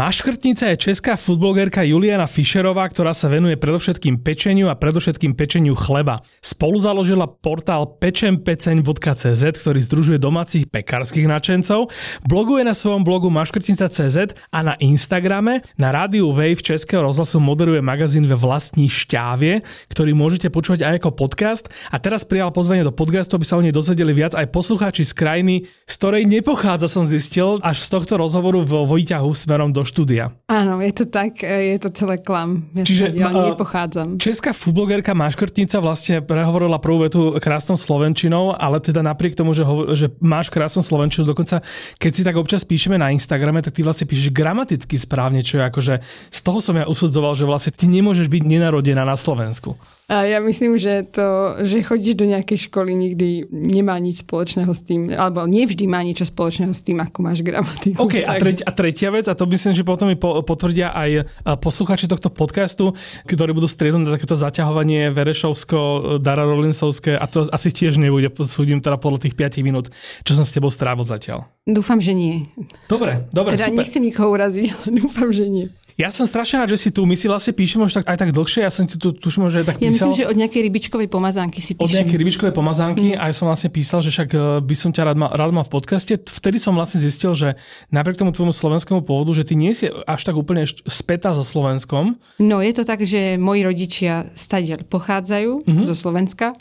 Maškrtnica je česká futblogerka Juliana Fischerová, ktorá sa venuje predovšetkým pečeniu a predovšetkým pečeniu chleba. Spolu založila portál pečempeceň.cz, ktorý združuje domácich pekárskych nadšencov, bloguje na svojom blogu maškrtnica.cz a na Instagrame. Na rádiu Wave Českého rozhlasu moderuje magazín ve vlastní šťávie, ktorý môžete počúvať aj ako podcast. A teraz prijal pozvanie do podcastu, aby sa o nej dozvedeli viac aj poslucháči z krajiny, z ktorej nepochádza som zistil až z tohto rozhovoru vo výťahu smerom do štúdia. Áno, je to tak, e, je to celé klam. Ja Čiže ja nepochádzam. Česká futblogerka Maškrtnica vlastne prehovorila prvú vetu krásnou slovenčinou, ale teda napriek tomu, že, ho, že máš krásnu slovenčinu, dokonca keď si tak občas píšeme na Instagrame, tak ty vlastne píšeš gramaticky správne, čo je akože z toho som ja usudzoval, že vlastne ty nemôžeš byť nenarodená na Slovensku. A ja myslím, že to, že chodíš do nejakej školy nikdy nemá nič spoločného s tým, alebo nevždy má niečo spoločného s tým, ako máš gramatiku. OK, a, treť, a tretia vec, a to myslím, že potom mi potvrdia aj posluchači tohto podcastu, ktorí budú striednúť na takéto zaťahovanie Verešovsko, Dara Rolinsovské a to asi tiež nebude, súdim teda podľa tých 5 minút, čo som s tebou strávil zatiaľ. Dúfam, že nie. Dobre, dobre, teda super. nechcem nikoho uraziť, ale dúfam, že nie. Ja som strašne rád, že si tu. My si vlastne píšeme už tak, aj tak dlhšie. Ja som ti tu tuším, že tak písal. Ja myslím, že od nejakej rybičkovej pomazánky si píšem. Od nejakej rybičkovej pomazánky mm. a ja som vlastne písal, že však e, by som ťa rád mal, rád mal v podcaste. Vtedy som vlastne zistil, že napriek tomu tvojmu slovenskému pôvodu, že ty nie si až tak úplne spätá so Slovenskom. No je to tak, že moji rodičia stadiaľ pochádzajú mm-hmm. zo Slovenska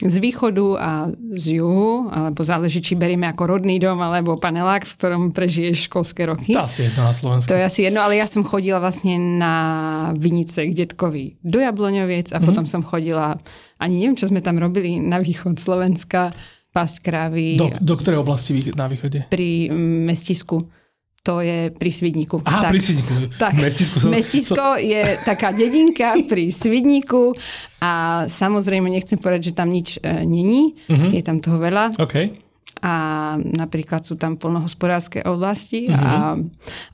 z východu a z juhu, alebo záleží, či berieme ako rodný dom, alebo panelák, v ktorom prežiješ školské roky. To asi jedno na Slovensku. To je asi jedno, ale ja som chodila vlastne na Vinice k detkovi do Jabloňoviec a mm-hmm. potom som chodila, ani neviem, čo sme tam robili, na východ Slovenska, pásť krávy. Do, do ktorej oblasti na východe? Pri mestisku to je pri Svidníku. Aha, tak, pri Svidníku. Tak, Mestisko, som, Mestisko je taká dedinka pri Svidníku a samozrejme nechcem povedať, že tam nič e, není. Uh-huh. Je tam toho veľa. Okay a napríklad sú tam polnohospodárske oblasti mm-hmm. a,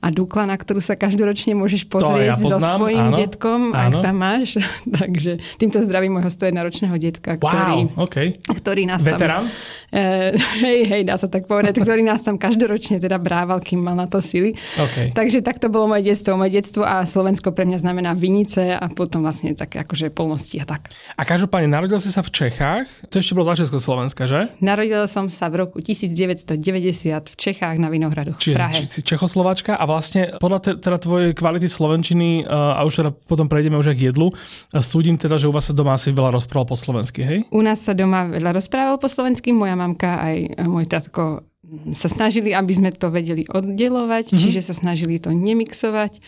a Dukla, na ktorú sa každoročne môžeš pozrieť ja so svojím áno, detkom, áno. ak tam máš. Takže týmto zdravím môjho 101 ročného detka, wow, ktorý, okay. ktorý nás Veterán? tam... Uh, hej, hej, dá sa tak povedať, ktorý nás tam každoročne teda brával, kým mal na to sily. Okay. Takže tak to bolo moje detstvo. Moje detstvo a Slovensko pre mňa znamená Vinice a potom vlastne také akože polnosti a tak. A každopádne, narodil si sa v Čechách, to ešte bolo za Slovenska, že? Narodil som sa v roku roku 1990 v Čechách na Vinohradoch Čiže, v Prahe. Si Čechoslovačka a vlastne podľa te, teda tvojej kvality slovenčiny e, a už teda potom prejdeme už k jedlu, e, súdim teda, že u vás sa doma asi veľa rozprával po slovensky, hej? U nás sa doma veľa rozprával po slovensky, moja mamka aj môj tatko sa snažili, aby sme to vedeli oddelovať, mm-hmm. čiže sa snažili to nemixovať.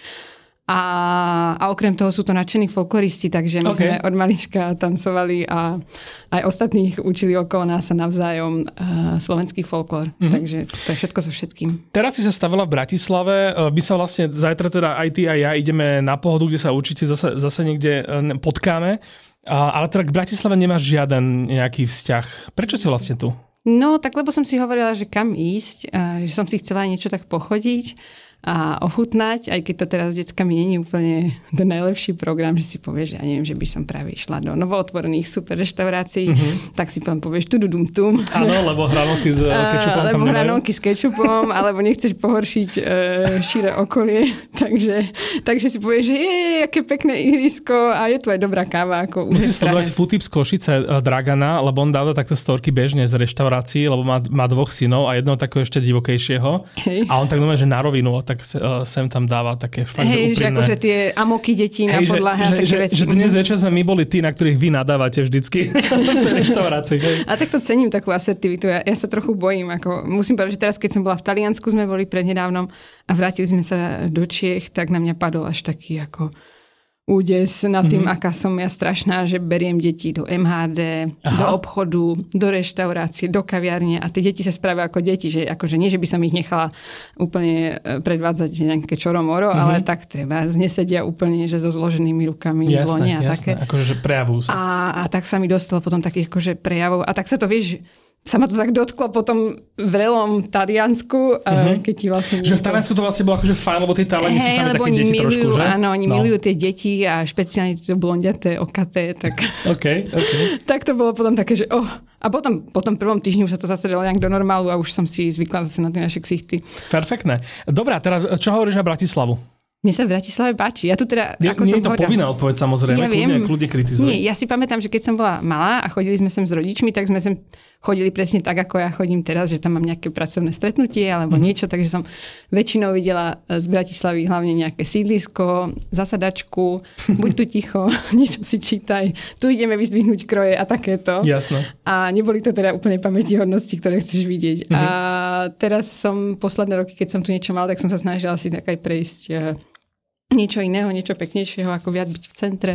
A, a okrem toho sú to nadšení folkloristi, takže my okay. sme od malička tancovali a aj ostatných učili okolo nás a navzájom uh, slovenský folklor. Mm-hmm. Takže to je všetko so všetkým. Teraz si sa stavila v Bratislave. E, my sa vlastne zajtra teda aj ty a ja ideme na pohodu, kde sa určite zase, zase niekde e, potkáme. Ale teda k Bratislave nemáš žiaden nejaký vzťah. Prečo si vlastne tu? No, tak lebo som si hovorila, že kam ísť, že som si chcela niečo tak pochodiť a ochutnať, aj keď to teraz s deckami nie je úplne ten najlepší program, že si povieš, ja neviem, že by som práve išla do novootvorených super reštaurácií, mm-hmm. tak si potom povieš tu dum tum. Áno, lebo hranolky s kečupom Lebo hranolky s kečupom, alebo nechceš pohoršiť e, šíre okolie, takže, takže si povieš, že je, aké pekné ihrisko a je tu aj dobrá káva. Ako Musíš sledovať Futip z Košice e, Dragana, lebo on dáva takto storky bežne z reštaurácií, lebo má, má dvoch synov a jedného takého ešte divokejšieho. Hej. A on tak normálne, že na rovinu tak uh, sem tam dáva také fakt, Hej, že, akože tie amoky detí na podlahe a také že, veci. Že dnes večer sme my boli tí, na ktorých vy nadávate vždycky v reštaurácii. A tak to cením takú asertivitu. Ja, ja sa trochu bojím. Ako, musím povedať, že teraz, keď som bola v Taliansku, sme boli prednedávnom a vrátili sme sa do Čiech, tak na mňa padol až taký ako údes nad tým, mm-hmm. aká som ja strašná, že beriem deti do MHD, Aha. do obchodu, do reštaurácie, do kaviarne a tie deti sa správajú ako deti, že akože nie, že by som ich nechala úplne e, predvádzať nejaké čoromoro, mm-hmm. ale tak treba, znesedia úplne, že so zloženými rukami jasné, dlone a jasné. také. Akože, že prejavujú sa. A, a tak sa mi dostalo potom takých akože prejavov a tak sa to vieš, sa ma to tak dotklo potom v relom Taliansku, uh-huh. keď ti vlastne... Že v Taliansku to vlastne bolo akože fajn, lebo tí Taliani hey, sú sami také deti milujú, trošku, že? Áno, oni no. milujú tie deti a špeciálne to blondiaté, okaté, tak... okay, okay. tak to bolo potom také, že oh. A potom po tom prvom týždňu sa to zase dalo nejak do normálu a už som si zvykla zase na tie naše ksichty. Perfektné. Dobrá, teraz čo hovoríš na Bratislavu? Mne sa v Bratislave páči. Ja tu teda, nie, ako nie som je to povinná odpoveď samozrejme, ja kľudne, viem, kľudne kritizuj. Nie, ja si pamätám, že keď som bola malá a chodili sme sem s rodičmi, tak sme sem chodili presne tak, ako ja chodím teraz, že tam mám nejaké pracovné stretnutie alebo mm-hmm. niečo, takže som väčšinou videla z Bratislavy hlavne nejaké sídlisko, zasadačku, buď tu ticho, niečo si čítaj, tu ideme vyzdvihnúť kroje a takéto. Jasno. A neboli to teda úplne pamätihodnosti, ktoré chceš vidieť. Mm-hmm. A teraz som posledné roky, keď som tu niečo mal, tak som sa snažila si tak aj prejsť eh, niečo iného, niečo peknejšieho, ako viac byť v centre.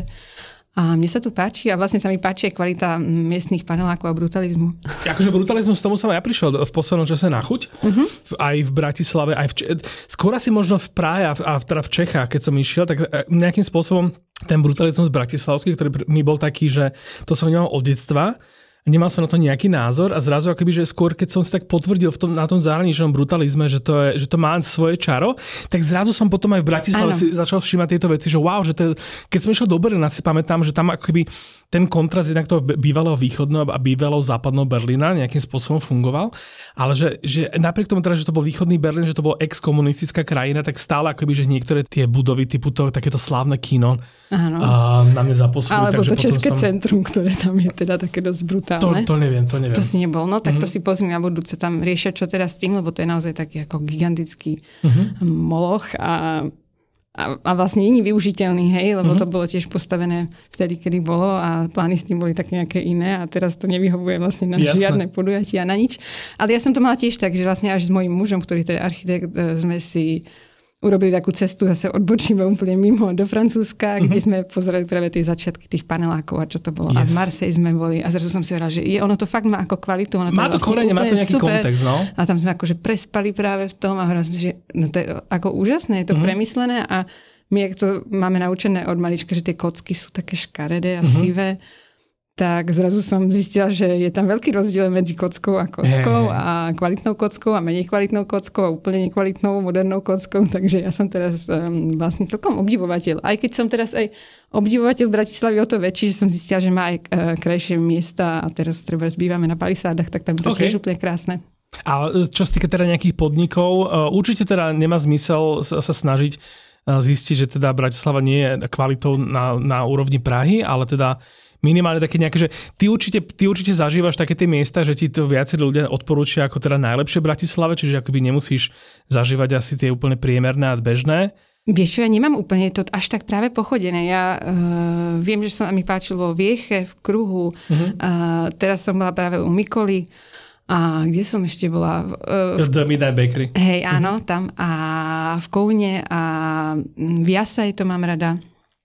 A mne sa tu páči a vlastne sa mi páči aj kvalita miestnych panelákov a brutalizmu. Akože brutalizmus, tomu som ja prišiel v poslednom čase na chuť. Uh-huh. Aj v Bratislave, aj v Č- skôr asi možno v Prahe a teda v Čechách, keď som išiel, tak e, nejakým spôsobom ten brutalizmus bratislavský, ktorý mi bol taký, že to som vnímal od detstva, nemal som na to nejaký názor a zrazu akoby, že skôr keď som si tak potvrdil v tom, na tom zahraničnom brutalizme, že to, je, že to má svoje čaro, tak zrazu som potom aj v Bratislave ano. si začal všímať tieto veci, že wow, že to je, keď som išiel do Berlína, si pamätám, že tam akoby ten kontrast jednak toho bývalého východného a bývalého západného Berlína nejakým spôsobom fungoval, ale že, že napriek tomu teda, že to bol východný Berlín, že to bol ex-komunistická krajina, tak stále akoby, že niektoré tie budovy typu to, takéto slávne kino a, na mňa zapôsobili. Alebo to České som... centrum, ktoré tam je teda také dosť brutálne. To, to neviem, to neviem. To si nebol, no tak mm-hmm. to mhm. si pozri na budúce, tam riešia čo teraz s tým, lebo to je naozaj taký ako gigantický mm-hmm. moloch a a, a vlastne není využiteľný, hej, lebo mm-hmm. to bolo tiež postavené vtedy, kedy bolo a plány s tým boli také nejaké iné a teraz to nevyhovuje vlastne na Jasne. žiadne podujatia, na nič. Ale ja som to mala tiež tak, že vlastne až s mojím mužom, ktorý je architekt, e, sme si urobili takú cestu, zase odbočíme úplne mimo do Francúzska, mm-hmm. kde sme pozerali práve tie začiatky tých panelákov a čo to bolo. Yes. A v Marseille sme boli a zrazu som si hovorila, že je, ono to fakt má ako kvalitu. Ono má to, to vlastne korene, má to nejaký super. kontext, no. A tam sme akože prespali práve v tom a hovorili sme, že no to je ako úžasné, je to mm-hmm. premyslené a my, ak to máme naučené od malička, že tie kocky sú také škaredé a mm-hmm. sivé, tak zrazu som zistila, že je tam veľký rozdiel medzi kockou a kockou hey. a kvalitnou kockou a menej kvalitnou kockou a úplne nekvalitnou modernou kockou. Takže ja som teraz um, vlastne celkom obdivovateľ. Aj keď som teraz aj obdivovateľ Bratislavy o to väčší, že som zistila, že má aj uh, krajšie miesta a teraz treba zbývame na palisádach, tak tam je to okay. tiež úplne krásne. A čo sa týka teda nejakých podnikov, uh, určite teda nemá zmysel sa, sa snažiť zistiť, že teda Bratislava nie je kvalitou na, na úrovni Prahy, ale teda minimálne také nejaké, že ty určite, ty určite zažívaš také tie miesta, že ti to viacerí ľudia odporúčia ako teda najlepšie v Bratislave, čiže akoby nemusíš zažívať asi tie úplne priemerné a bežné. Vieš čo, ja nemám úplne to až tak práve pochodené. Ja uh, viem, že sa mi páčilo Vieche v kruhu. Uh-huh. Uh, teraz som bola práve u Mikoli. A kde som ešte bola? V The Midnight Bakery. Hej, áno, tam. A v Koune a v Jasaj to mám rada.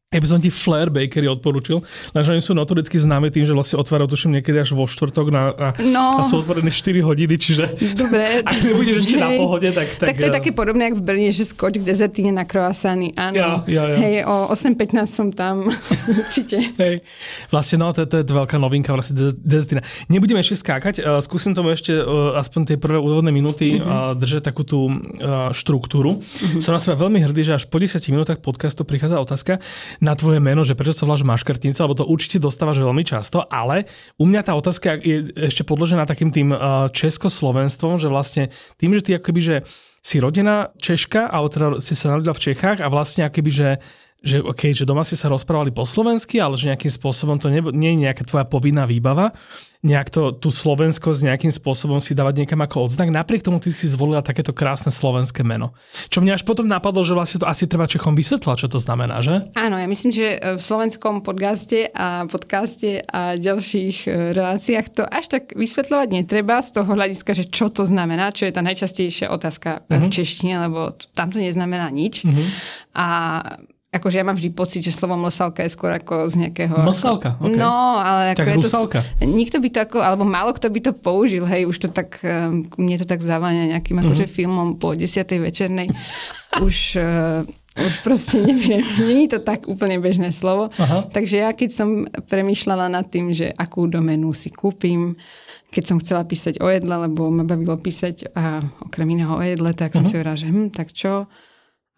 Ja by som ti Flair Bakery odporúčil, lenže oni sú notoricky známi tým, že vlastne otvárajú tuším niekedy až vo štvrtok na, na, no. a sú otvorené 4 hodiny, čiže Dobre. ak nebudeš ešte na pohode, tak, tak... Tak to je také podobné, ako v Brne, že skoč k dezertine na croissany. Áno, ja, ja, ja. hej, o 8.15 som tam, určite. Hej, vlastne no, to, to je veľká novinka, vlastne dezertina. Nebudeme ešte skákať, uh, skúsim tomu ešte uh, aspoň tie prvé úvodné minúty uh, držať takú tú štruktúru. Uh-huh. Som na seba veľmi hrdý, že až po 10 minútach podcastu prichádza otázka na tvoje meno, že prečo sa voláš Maškrtinca, lebo to určite dostávaš veľmi často, ale u mňa tá otázka je ešte podložená takým tým uh, českoslovenstvom, že vlastne tým, že ty akoby, že si rodená Češka, alebo teda si sa narodila v Čechách a vlastne akoby, že že, okay, že doma si sa rozprávali po slovensky, ale že nejakým spôsobom to nie, nie je nejaká tvoja povinná výbava, nejak to, tú slovenskosť nejakým spôsobom si dávať niekam ako odznak. Napriek tomu ty si zvolila takéto krásne slovenské meno. Čo mňa až potom napadlo, že vlastne to asi treba Čechom vysvetľať, čo to znamená, že? Áno, ja myslím, že v slovenskom podcaste a podcaste a ďalších e, reláciách to až tak vysvetľovať netreba z toho hľadiska, že čo to znamená, čo je tá najčastejšia otázka uh-huh. v mhm. češtine, lebo tam to neznamená nič. Uh-huh. A akože ja mám vždy pocit, že slovo mlsalka je skôr ako z nejakého... Mlsalka, okay. No, ale ako tak je rusalka. to... Nikto by to ako, alebo málo kto by to použil, hej, už to tak, um, mne to tak zaváňa nejakým mm-hmm. akože filmom po desiatej večernej. už, uh, už proste neviem, je to tak úplne bežné slovo. Aha. Takže ja keď som premyšľala nad tým, že akú doménu si kúpim, keď som chcela písať o jedle, lebo ma bavilo písať a okrem iného o jedle, tak som uh-huh. si hovorila, že hm, tak čo?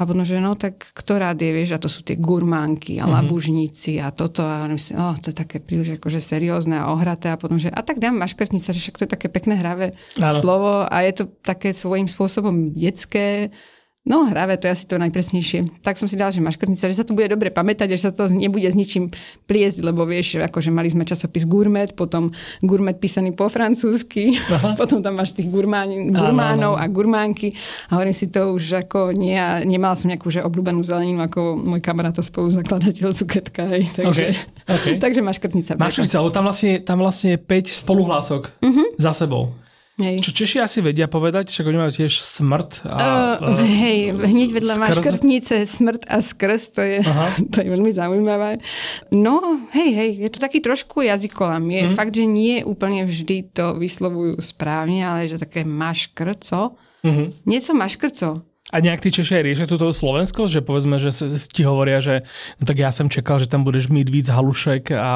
A potom, že no tak kto rád je, vieš, a to sú tie gurmánky a mm-hmm. labužníci a toto. A si, oh, to je také príliš akože seriózne a ohraté. A potom, že a tak dám maškrtnica, že však to je také pekné hravé Áno. slovo a je to také svojím spôsobom detské No, hravé, to je asi to najpresnejšie. Tak som si dala, že maškrtnica, že sa to bude dobre pamätať, že sa to nebude s ničím pliesť, lebo vieš, akože mali sme časopis Gourmet, potom Gourmet písaný po francúzsky, Aha. potom tam máš tých gurmáni, gurmánov a gurmánky a hovorím si to už ako nie, a nemala som nejakú že obľúbenú zeleninu ako môj kamarát a spoluzakladateľ Cuketka, hej, takže, okay. Okay. takže maškrtnica. Maškrtnica, tam vlastne, tam vlastne 5 spoluhlások uh-huh. za sebou. Hej. Čo Češi asi vedia povedať, však oni majú tiež smrt. A, uh, hej, hneď vedľa skrz... máš krtnice, smrt a skrz, to je, to je veľmi zaujímavé. No, hej, hej, je to taký trošku jazykolám. Je mm. fakt, že nie úplne vždy to vyslovujú správne, ale že také maškrco. Mm-hmm. Niečo maškrco. A nejak tí Češi aj riešia túto Slovensko, že povedzme, že ti hovoria, že no tak ja som čakal, že tam budeš mít víc halušek a...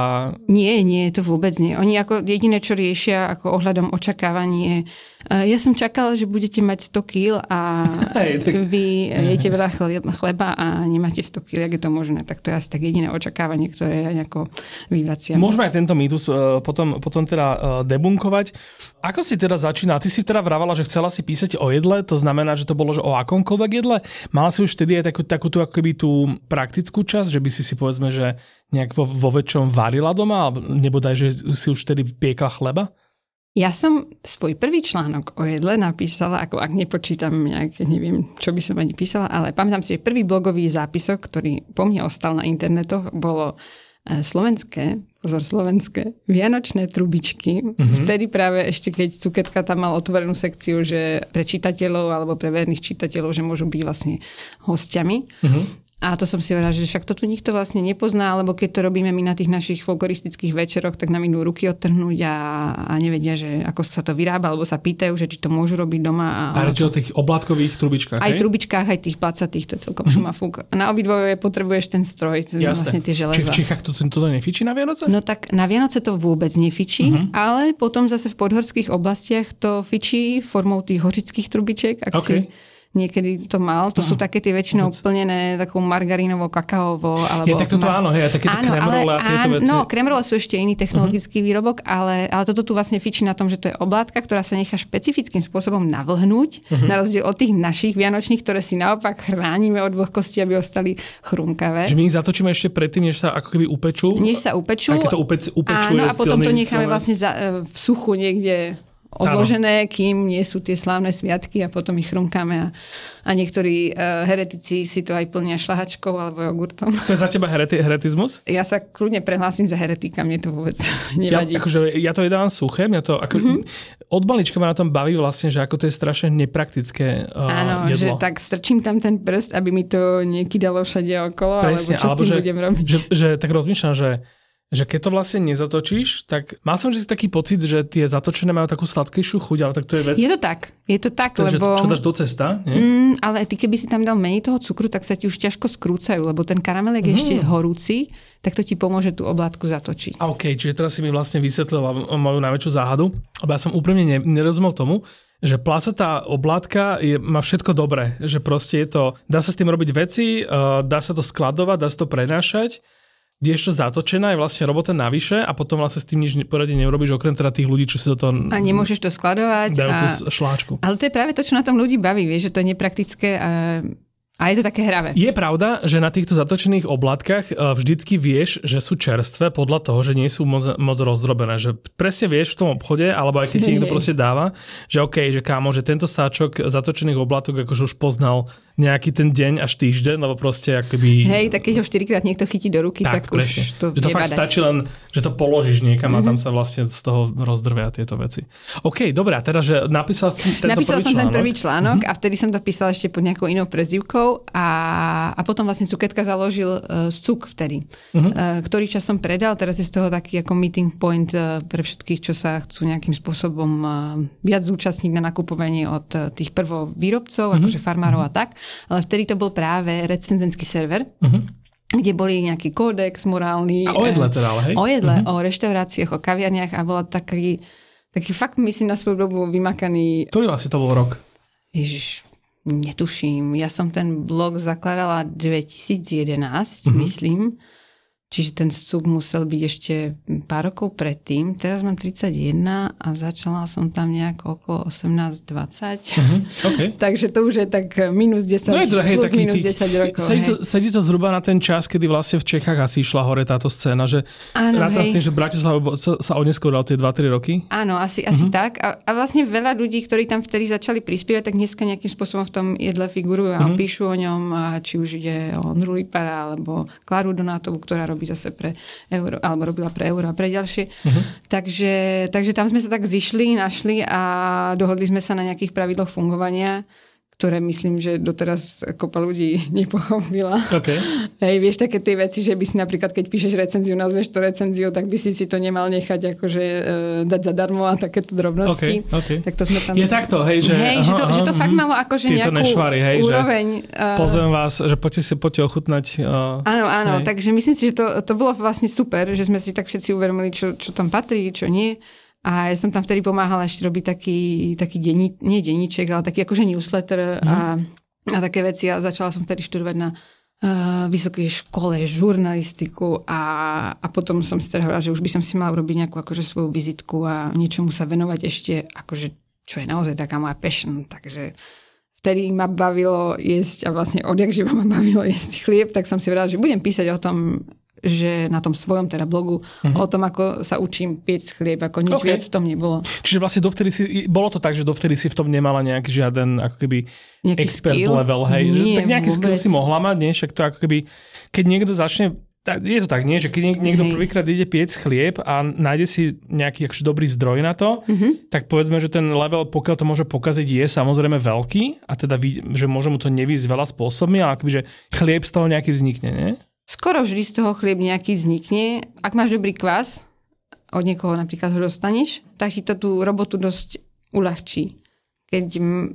Nie, nie, to vôbec nie. Oni ako jediné, čo riešia ako ohľadom očakávanie ja som čakala, že budete mať 100 kg a Hej, tak... vy jete veľa chleba a nemáte 100 kg, jak je to možné. Tak to je asi tak jediné očakávanie, ktoré ja nejako vyvraciam. Môžeme aj tento mýtus e, potom, potom teda e, debunkovať. Ako si teda začínala? Ty si teda vravala, že chcela si písať o jedle, to znamená, že to bolo že o akomkoľvek jedle. Mala si už vtedy aj takú, takú tú, akoby tú praktickú časť, že by si si povedzme, že nejak vo, vo väčšom varila doma, alebo aj, že si už vtedy piekla chleba? Ja som svoj prvý článok o jedle napísala, ako ak nepočítam nejak, neviem, čo by som ani písala, ale pamätám si, že prvý blogový zápisok, ktorý po mne ostal na internetoch, bolo e, slovenské, pozor slovenské, vianočné trubičky. Mm-hmm. Vtedy práve ešte, keď Cuketka tam mal otvorenú sekciu, že pre čitateľov alebo pre verných čitateľov, že môžu byť vlastne hostiami. Mm-hmm. A to som si hovorila, že však to tu nikto vlastne nepozná, lebo keď to robíme my na tých našich folkloristických večeroch, tak nám idú ruky odtrhnúť a, a nevedia, že ako sa to vyrába, alebo sa pýtajú, že či to môžu robiť doma. A, a reči o tých oblátkových trubičkách, Aj hej? trubičkách, aj tých placatých, to je celkom mm-hmm. šumafúk. Na obidvoje potrebuješ ten stroj, to je vlastne tie železa. Či v Čechách to, to, to nefičí na Vianoce? No tak na Vianoce to vôbec nefičí, mm-hmm. ale potom zase v podhorských oblastiach to fičí formou tých hořických trubiček, ak okay. si niekedy to mal. To sú také tie väčšinou plnené takou margarínovo, kakaovo. Alebo je tak toto áno, hej, také áno, kremrole a tieto veci. No, kremrole sú ešte iný technologický uh-huh. výrobok, ale, ale toto tu vlastne fičí na tom, že to je oblátka, ktorá sa nechá špecifickým spôsobom navlhnúť, uh-huh. na rozdiel od tých našich vianočných, ktoré si naopak chránime od vlhkosti, aby ostali chrumkavé. Že my ich zatočíme ešte predtým, než sa ako keby upečú. Než sa upečú. Keď to upec, upečú áno, a potom to necháme vlastne za, e, v suchu niekde odložené, kým nie sú tie slávne sviatky a potom ich chrumkáme a, a niektorí uh, heretici si to aj plnia šlahačkou alebo jogurtom. To je za teba hereti- heretizmus? Ja sa kľudne prehlásim za heretika, mne to vôbec nevadí. Ja, akože, ja to jedávam suché, mňa to ako, mm-hmm. od malička ma na tom baví vlastne, že ako to je strašne nepraktické uh, Áno, jedlo. že tak strčím tam ten prst, aby mi to nekydalo všade okolo, Presne, alebo čo alebo s tým že, budem robiť. Že, že tak rozmýšľam, že že keď to vlastne nezatočíš, tak má som že taký pocit, že tie zatočené majú takú sladkejšiu chuť, ale tak to je vec... Je to tak, je to tak, to, lebo... Čo dáš do cesta, nie? Mm, ale ty keby si tam dal menej toho cukru, tak sa ti už ťažko skrúcajú, lebo ten karamel je mm. ešte horúci, tak to ti pomôže tú oblátku zatočiť. A OK, čiže teraz si mi vlastne vysvetlila moju najväčšiu záhadu, lebo ja som úprimne nerozumel tomu, že plasatá oblátka je, má všetko dobré, že proste je to, dá sa s tým robiť veci, uh, dá sa to skladovať, dá sa to prenášať, ešte zatočená, je vlastne robota navyše a potom vlastne s tým nič poradne neurobiš, okrem teda tých ľudí, čo si do toho... A nemôžeš to skladovať. Dajú a... šláčku. Ale to je práve to, čo na tom ľudí baví, vieš, že to je nepraktické a a je to také hravé. Je pravda, že na týchto zatočených oblátkach e, vždycky vieš, že sú čerstvé podľa toho, že nie sú moc, moc rozdrobené. Že presne vieš v tom obchode, alebo aj keď ti niekto proste dáva, že OK, že kámo, že tento sáčok zatočených oblátok akože už poznal nejaký ten deň až týždeň, lebo proste akoby... Hej, tak keď ho štyrikrát niekto chytí do ruky, tak, tak presne. už to Že to fakt stačí len, že to položíš niekam mm-hmm. a tam mhm. sa vlastne z toho rozdrvia tieto veci. OK, dobré, a teda, že napísal som tento Napísal prvý som článok. ten prvý článok mm-hmm. a vtedy som to písala ešte pod nejakou inou prezivkou rokov a, a potom vlastne Cuketka založil uh, Cuk vtedy, uh-huh. uh, ktorý časom predal. Teraz je z toho taký ako meeting point uh, pre všetkých, čo sa chcú nejakým spôsobom uh, viac zúčastniť na nakupovanie od uh, tých prvovýrobcov, uh-huh. akože farmárov uh-huh. a tak. Ale vtedy to bol práve recenzenský server. Uh-huh kde boli nejaký kódex morálny. A o jedle teda, ale hej? O jedle, uh-huh. o reštauráciách, o kaviarniach a bola taký, taký fakt, myslím, na svoju dobu vymakaný. Ktorý asi to bol rok? Ježiš, netuším. Ja som ten blog zakladala 2011, uh-huh. myslím. Čiže ten cuk musel byť ešte pár rokov predtým. Teraz mám 31 a začala som tam nejak okolo 18-20. Uh-huh. Okay. Takže to už je tak minus 10, no je to, hej, plus minus tý, 10 rokov. Sedí to, sedí to zhruba na ten čas, kedy vlastne v Čechách asi išla hore táto scéna, že Áno, ráta s tým, že Bratislava sa, sa odneskôr tie 2-3 roky? Áno, asi, asi uh-huh. tak. A, a vlastne veľa ľudí, ktorí tam vtedy začali prispievať, tak dneska nejakým spôsobom v tom jedle figurujú a uh-huh. píšu o ňom, či už ide o Nrulipara alebo Klaru Donátovú, ktorá robí zase pre euro, alebo robila pre euro a pre ďalšie. Uh-huh. Takže, takže tam sme sa tak zišli, našli a dohodli sme sa na nejakých pravidloch fungovania ktoré myslím, že doteraz kopa ľudí nepochopila. Okay. Hej, vieš také tie veci, že by si napríklad, keď píšeš recenziu, nazveš to recenziu, tak by si si to nemal nechať akože e, dať zadarmo a takéto drobnosti. Okay, okay. Tak to sme tam... Je takto, hej, že... Hej, aha, že, to, aha, že to fakt mhm. malo akože nejakú nešvary, hej, úroveň. Že uh, pozvem vás, že poďte si poďte ochutnať. Uh, áno, áno, hej. takže myslím si, že to, to bolo vlastne super, že sme si tak všetci uvedomili, čo, čo tam patrí, čo nie. A ja som tam vtedy pomáhala ešte robiť taký, taký denní, nie denníček, ale taký akože newsletter mm. a, a také veci. A začala som vtedy študovať na uh, vysokej škole žurnalistiku a, a potom som si teda hovorila, že už by som si mala urobiť nejakú akože svoju vizitku a niečomu sa venovať ešte, akože, čo je naozaj taká moja passion. Takže vtedy ma bavilo jesť a vlastne odjak živa ma bavilo jesť chlieb, tak som si hovorila, že budem písať o tom, že na tom svojom teda blogu uh-huh. o tom, ako sa učím piec chlieb, ako nič okay. viac v tom nebolo. Čiže vlastne dovtedy si, bolo to tak, že dovtedy si v tom nemala nejaký žiaden ako keby nejaký expert skill? level, hej? Nie, že, tak nejaký vôbec. skill si mohla mať, nie? Však to ako keby, keď niekto začne je to tak, nie? Že keď niekto prvýkrát ide piec chlieb a nájde si nejaký akože dobrý zdroj na to, uh-huh. tak povedzme, že ten level, pokiaľ to môže pokaziť, je samozrejme veľký a teda že môže mu to nevýsť veľa spôsobmi, ale akoby, že chlieb z toho nejaký vznikne, nie? Skoro vždy z toho chlieb nejaký vznikne. Ak máš dobrý kvás, od niekoho napríklad ho dostaneš, tak ti to tú robotu dosť uľahčí. Keď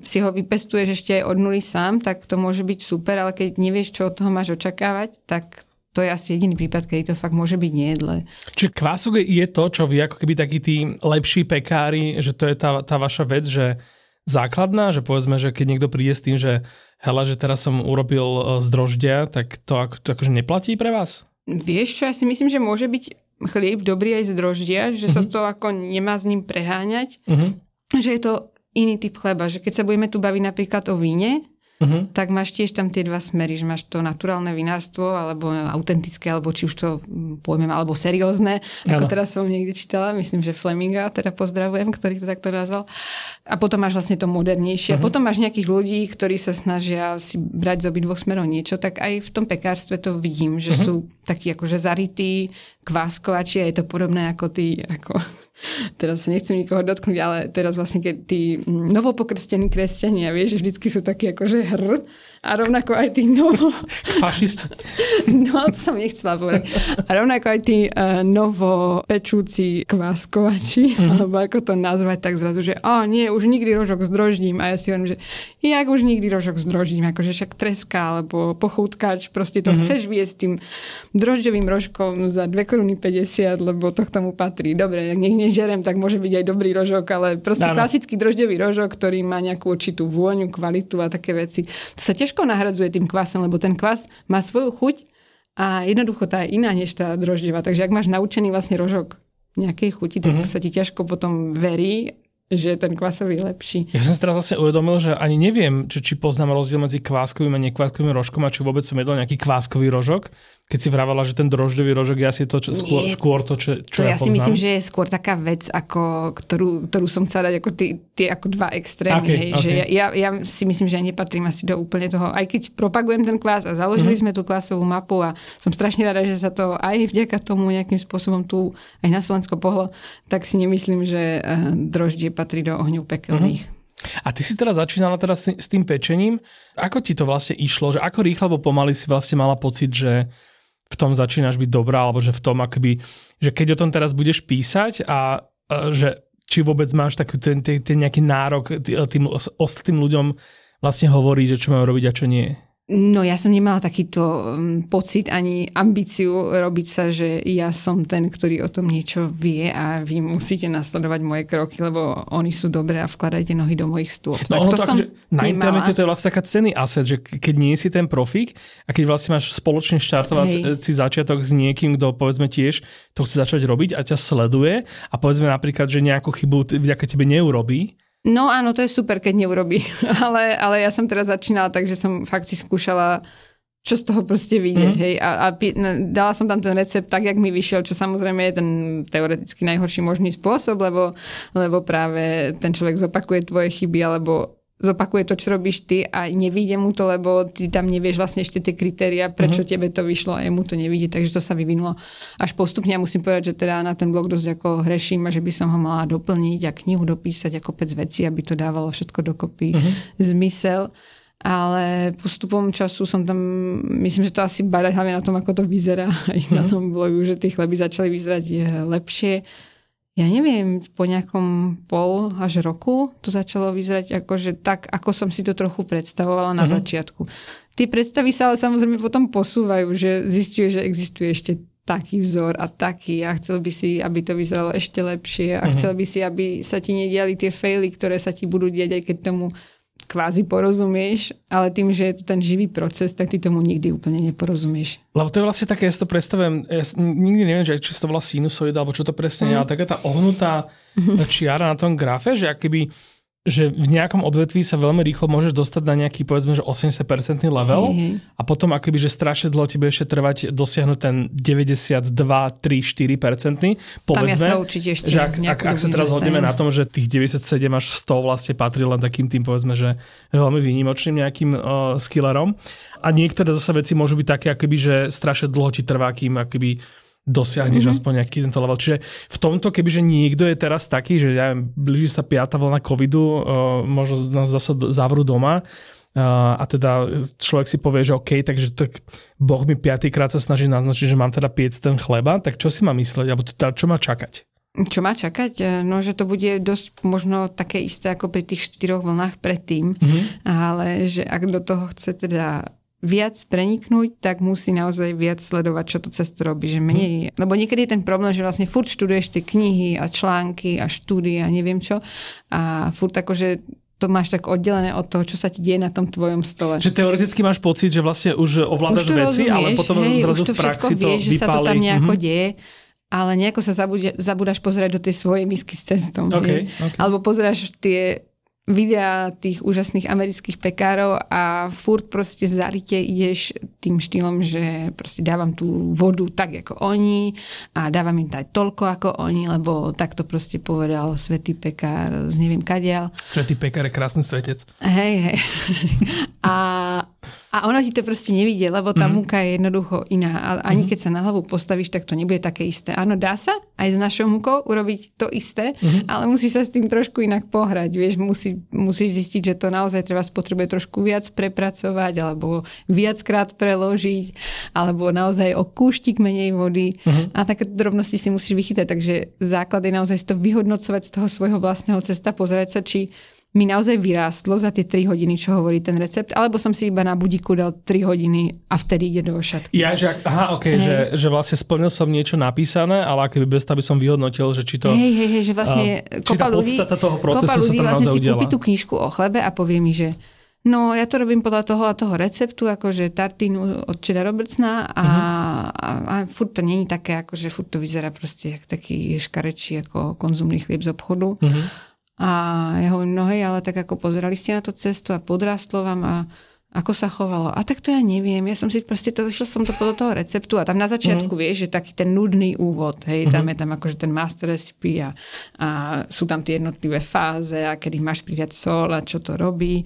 si ho vypestuješ ešte od nuly sám, tak to môže byť super, ale keď nevieš, čo od toho máš očakávať, tak to je asi jediný prípad, kedy to fakt môže byť nejedlé. Čiže kvások je to, čo vy ako keby takí tí lepší pekári, že to je tá, tá vaša vec, že základná, že povedzme, že keď niekto príde s tým, že hele, že teraz som urobil e, z droždia, tak to, ako, to akože neplatí pre vás? Vieš čo, ja si myslím, že môže byť chlieb dobrý aj z droždia, že uh-huh. sa mhm. to ako nemá s ním preháňať. Uh-huh. Že je to iný typ chleba, že keď sa budeme tu baviť napríklad o víne, uh-huh. tak máš tiež tam tie dva smery, že máš to naturálne vinárstvo, alebo autentické, alebo či už to pojmem, alebo seriózne, ako ano. teraz som niekde čítala, myslím, že Fleminga, teda pozdravujem, ktorý to takto nazval. A potom máš vlastne to modernejšie. Uh-huh. A potom máš nejakých ľudí, ktorí sa snažia si brať z obidvoch smerov niečo, tak aj v tom pekárstve to vidím, že uh-huh. sú takí akože zarytí, kváskovači a je to podobné ako tí, ako teraz nechcem nikoho dotknúť, ale teraz vlastne keď tí novopokrstení kresťania, vieš, vždycky sú takí akože hr a rovnako aj tí novo... Fašisti. No, to som nechcela povedať. A rovnako aj tí uh, novo pečúci kváskovači, mm. alebo ako to nazvať, tak zrazu, že a nie, už nikdy rožok zdrožním. A ja si hovorím, že jak už nikdy rožok zdrožním, akože však treska, alebo pochútkač, proste to mm. chceš viesť tým drožďovým rožkom za 2 koruny 50, lebo to k tomu patrí. Dobre, nech nežerem, tak môže byť aj dobrý rožok, ale proste ano. klasický drožďový rožok, ktorý má nejakú určitú vôňu, kvalitu a také veci. To sa ťažko nahradzuje tým kvasom, lebo ten kvas má svoju chuť a jednoducho tá je iná než tá droždeva. Takže ak máš naučený vlastne rožok nejakej chuti, tak mm-hmm. sa ti ťažko potom verí že ten kvasový je lepší. Ja som si teraz vlastne uvedomil, že ani neviem, či, či poznám rozdiel medzi kváskovým a nekváskovým rožkom a či vôbec som jedol nejaký kváskový rožok keď si vravala, že ten drožďový rožok je asi to, čo, skôr, Nie, skôr to, čo, čo to ja, ja si myslím, že je skôr taká vec, ako, ktorú, ktorú som chcela dať ako tie, ako dva extrémy. Okay, hej, okay. Že ja, ja, ja si myslím, že ja nepatrím asi do úplne toho, aj keď propagujem ten kvás a založili mm-hmm. sme tú kvásovú mapu a som strašne rada, že sa to aj vďaka tomu nejakým spôsobom tu aj na Slovensko pohlo, tak si nemyslím, že uh, droždie patrí do ohňov pekelných. Mm-hmm. A ty si teraz začínala teraz s tým pečením. Ako ti to vlastne išlo? Že ako rýchlo alebo pomaly si vlastne mala pocit, že v tom začínaš byť dobrá, alebo že v tom akoby, že keď o tom teraz budeš písať a, že či vôbec máš taký ten, ten, ten nejaký nárok tým ostatným ľuďom vlastne hovoriť, že čo majú robiť a čo nie. No ja som nemala takýto mm, pocit ani ambíciu robiť sa, že ja som ten, ktorý o tom niečo vie a vy musíte nasledovať moje kroky, lebo oni sú dobré a vkladajte nohy do mojich stôp. No tak to, to som akože na internete to je vlastne taká cený asset, že keď nie si ten profík a keď vlastne máš spoločne štartovať si začiatok s niekým, kto povedzme tiež to chce začať robiť a ťa sleduje a povedzme napríklad, že nejakú chybu vďaka tebe neurobí, No áno, to je super, keď neurobí. ale, ale ja som teraz začínala, takže som fakt si skúšala čo z toho proste vyjde. Mm. Hej. A, a dala som tam ten recept tak, jak mi vyšiel, čo samozrejme je ten teoreticky najhorší možný spôsob, lebo, lebo práve ten človek zopakuje tvoje chyby, alebo zopakuje to, čo robíš ty a nevíde mu to, lebo ty tam nevieš vlastne ešte tie kritéria, prečo uh-huh. tebe to vyšlo a jemu to nevidí, takže to sa vyvinulo až postupne. A musím povedať, že teda na ten blog dosť ako hreším a že by som ho mala doplniť a knihu dopísať ako pec veci, aby to dávalo všetko dokopy uh-huh. zmysel. Ale postupom času som tam, myslím, že to asi badať hlavne na tom, ako to vyzerá aj uh-huh. na mhm. tom blogu, že tie chleby začali vyzerať lepšie ja neviem, po nejakom pol až roku to začalo vyzerať akože tak, ako som si to trochu predstavovala na uh-huh. začiatku. Tie predstavy sa ale samozrejme potom posúvajú, že zistuje, že existuje ešte taký vzor a taký a chcel by si, aby to vyzeralo ešte lepšie a uh-huh. chcel by si, aby sa ti nediali tie faily, ktoré sa ti budú diať, aj keď tomu kvázi porozumieš, ale tým, že je to ten živý proces, tak ty tomu nikdy úplne neporozumieš. Lebo to je vlastne také, ja si to predstavujem, ja nikdy neviem, že či to volá sinusoida, alebo čo to presne mm. je, ale taká tá ohnutá mm-hmm. čiara na tom grafe, že akoby že v nejakom odvetví sa veľmi rýchlo môžeš dostať na nejaký povedzme, že 80% level hey. a potom akoby, že strašne dlho ti bude ešte trvať dosiahnuť ten 92, 3, 4%. Povedzme, Tam ja sa určite ešte že ak, ak, ak sa teraz hodneme na tom, že tých 97 až 100 vlastne patrí len takým tým povedzme, že veľmi výnimočným nejakým uh, skillerom a niektoré zase veci môžu byť také, akoby, že strašne dlho ti trvá, kým akoby dosiahneš mm-hmm. aspoň nejaký tento level. Čiže v tomto, kebyže niekto je teraz taký, že ja blíži sa piata vlna covidu, uh, možno nás zase zavrú doma, Uh, a teda človek si povie, že OK, takže tak Boh mi piatýkrát sa snaží naznačiť, že mám teda piec ten chleba, tak čo si má mysleť, alebo teda čo má čakať? Čo má čakať? E, no, že to bude dosť možno také isté ako pri tých štyroch vlnách predtým, mm-hmm. ale že ak do toho chce teda viac preniknúť, tak musí naozaj viac sledovať, čo to cesto robí. Že menej, hmm. Lebo niekedy je ten problém, že vlastne furt študuješ tie knihy a články a štúdie a neviem čo a furt akože to máš tak oddelené od toho, čo sa ti deje na tom tvojom stole. Že teoreticky máš pocit, že vlastne už ovládaš už veci, rozumieš, ale potom hej, zrazu v praxi to vieš, že sa to tam nejako mm-hmm. deje ale nejako sa zabúdaš pozerať do tej svojej misky s cestom. Okay, okay. Alebo pozeráš tie videa tých úžasných amerických pekárov a furt proste zarite ideš tým štýlom, že proste dávam tú vodu tak ako oni a dávam im dať toľko ako oni, lebo takto proste povedal svetý pekár z neviem kadiaľ. Svetý pekár je krásny svetec. Hej, hej. A, a ono ti to proste nevidie, lebo tá mm. múka je jednoducho iná. A ani mm. keď sa na hlavu postavíš, tak to nebude také isté. Áno, dá sa aj s našou múkou urobiť to isté, mm. ale musí sa s tým trošku inak pohrať. Vieš, musí, musíš zistiť, že to naozaj treba spotrebuje trošku viac prepracovať, alebo viackrát preložiť, alebo naozaj o kúštik menej vody. Mm. A také drobnosti si musíš vychytať. Takže základ je naozaj to vyhodnocovať z toho svojho vlastného cesta, pozerať sa, či mi naozaj vyrástlo za tie 3 hodiny, čo hovorí ten recept, alebo som si iba na budíku dal 3 hodiny a vtedy ide do ošatky. Ja, že, aha, ok, že, že vlastne splnil som niečo napísané, ale keby bez toho by som vyhodnotil, že či to... Hej, hej, hej, že vlastne uh, kopa ľudí, toho kopa ľudí sa vlastne si kúpi tú knižku o chlebe a povie mi, že No, ja to robím podľa toho a toho receptu, akože tartínu od Čeda Robertsna a, uh-huh. a, a furt to není také, akože furt to vyzerá proste jak taký škarečí ako konzumný chlieb z obchodu. Uh-huh. A ja hovorím, no hej, ale tak ako pozerali ste na to cesto a podrastlo vám a ako sa chovalo. A tak to ja neviem. Ja som si proste to, vyšla som to podľa toho receptu a tam na začiatku mm-hmm. vieš, že taký ten nudný úvod, hej, mm-hmm. tam je tam akože ten master recipe a, a sú tam tie jednotlivé fáze a kedy máš pridať sol a čo to robí.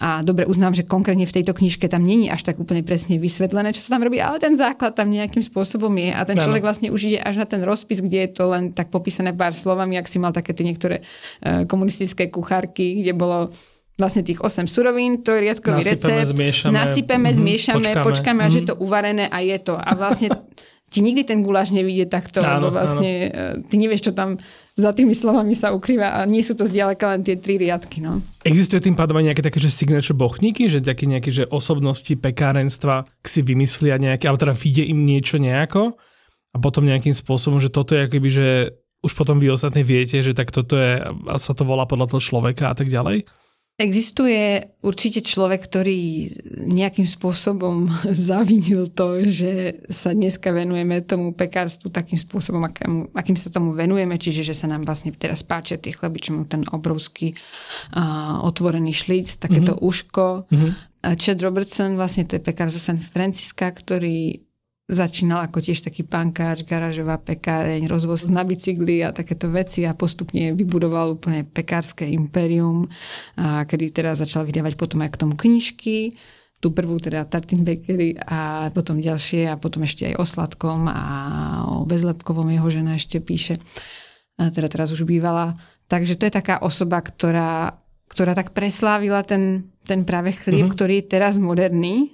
A dobre, uznám, že konkrétne v tejto knižke tam není až tak úplne presne vysvetlené, čo sa tam robí, ale ten základ tam nejakým spôsobom je a ten človek vlastne už ide až na ten rozpis, kde je to len tak popísané pár slovami, ak si mal také tie niektoré uh, komunistické kuchárky, kde bolo vlastne tých 8 surovín, trojriadkový recept, zmiešame, nasypeme, mm-hmm, zmiešame, počkáme, počkáme až mm-hmm. je to uvarené a je to. A vlastne ti nikdy ten guláš nevidie takto, áno, lebo vlastne áno. E, ty nevieš, čo tam za tými slovami sa ukrýva a nie sú to zďaleka len tie tri riadky. No. Existuje tým pádom aj nejaké také, že signature bochníky, že také nejaké, že osobnosti pekárenstva si vymyslia nejaké, ale teda vyjde im niečo nejako a potom nejakým spôsobom, že toto je akoby, že už potom vy ostatní viete, že tak toto je, a sa to volá podľa toho človeka a tak ďalej? Existuje určite človek, ktorý nejakým spôsobom zavinil to, že sa dneska venujeme tomu pekárstvu takým spôsobom, akým, akým sa tomu venujeme, čiže že sa nám vlastne teraz páčia tie chleby, čo majú ten obrovský uh, otvorený šlic, takéto mm-hmm. uško. Mm-hmm. Chad Robertson, vlastne to je pekár zo San Francisca, ktorý Začínal ako tiež taký pankáč, garážová pekáreň, rozvoz na bicykli a takéto veci a postupne vybudoval úplne pekárske impérium, a kedy teda začal vydávať potom aj k tomu knižky, tú prvú teda Tartin Bakery a potom ďalšie a potom ešte aj o sladkom a o bezlepkovom jeho žena ešte píše. A teda teraz už bývala. Takže to je taká osoba, ktorá, ktorá tak preslávila ten, ten práve chlieb, mm-hmm. ktorý je teraz moderný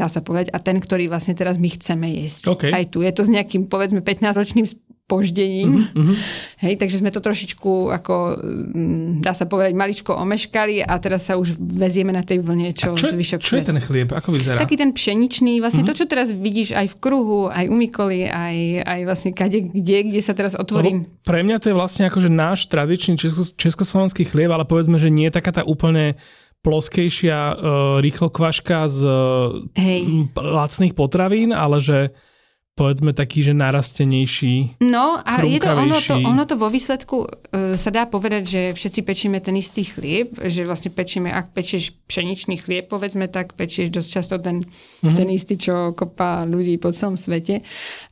dá sa povedať, a ten, ktorý vlastne teraz my chceme jesť. Okay. Aj tu. Je to s nejakým, povedzme, 15-ročným spoždením. Mm-hmm. Hej, takže sme to trošičku, ako, mm, dá sa povedať, maličko omeškali a teraz sa už vezieme na tej vlne, čo, čo zvyšok Čo je ten chlieb? Ako vyzerá? Taký ten pšeničný, vlastne mm-hmm. to, čo teraz vidíš aj v kruhu, aj u Mikoli, aj, aj vlastne kade, kde, kde sa teraz otvorím. Lebo pre mňa to je vlastne akože náš tradičný česko, československý chlieb, ale povedzme, že nie je taká tá úplne ploskejšia uh, rýchlokvaška z Hej. lacných potravín, ale že povedzme taký, že narastenejší. No a je to ono, to ono to vo výsledku uh, sa dá povedať, že všetci pečíme ten istý chlieb, že vlastne pečíme, ak pečieš pšeničný chlieb, povedzme, tak pečieš dosť často ten, mm-hmm. ten istý, čo kopá ľudí po celom svete.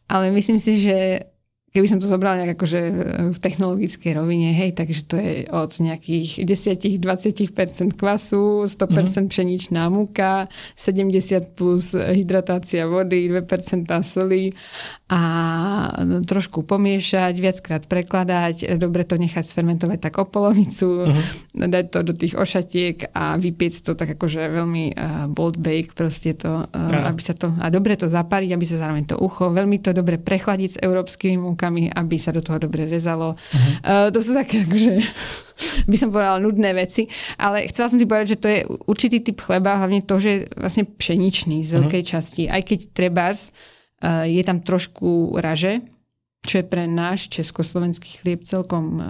Ale myslím si, že keby som to zobrala nejak akože e, v technologickej rovine, hej, takže to je od nejakých 10-20% kvasu, 100% mm-hmm. pšeničná múka, 70 plus hydratácia vody, 2% soli a trošku pomiešať, viackrát prekladať, dobre to nechať sfermentovať tak o polovicu, uh-huh. dať to do tých ošatiek a vypiec to tak akože veľmi uh, bold bake, proste to, uh, aby sa to, a dobre to zapariť, aby sa zároveň to ucho, veľmi to dobre prechladiť s európskymi múkami, aby sa do toho dobre rezalo. Uh-huh. Uh, to sú také akože by som povedala nudné veci, ale chcela som ti povedať, že to je určitý typ chleba, hlavne to, že je vlastne pšeničný z veľkej uh-huh. časti, aj keď trebárs Eh, je tam trošku raže, čo je pre náš československý chlieb celkom uh,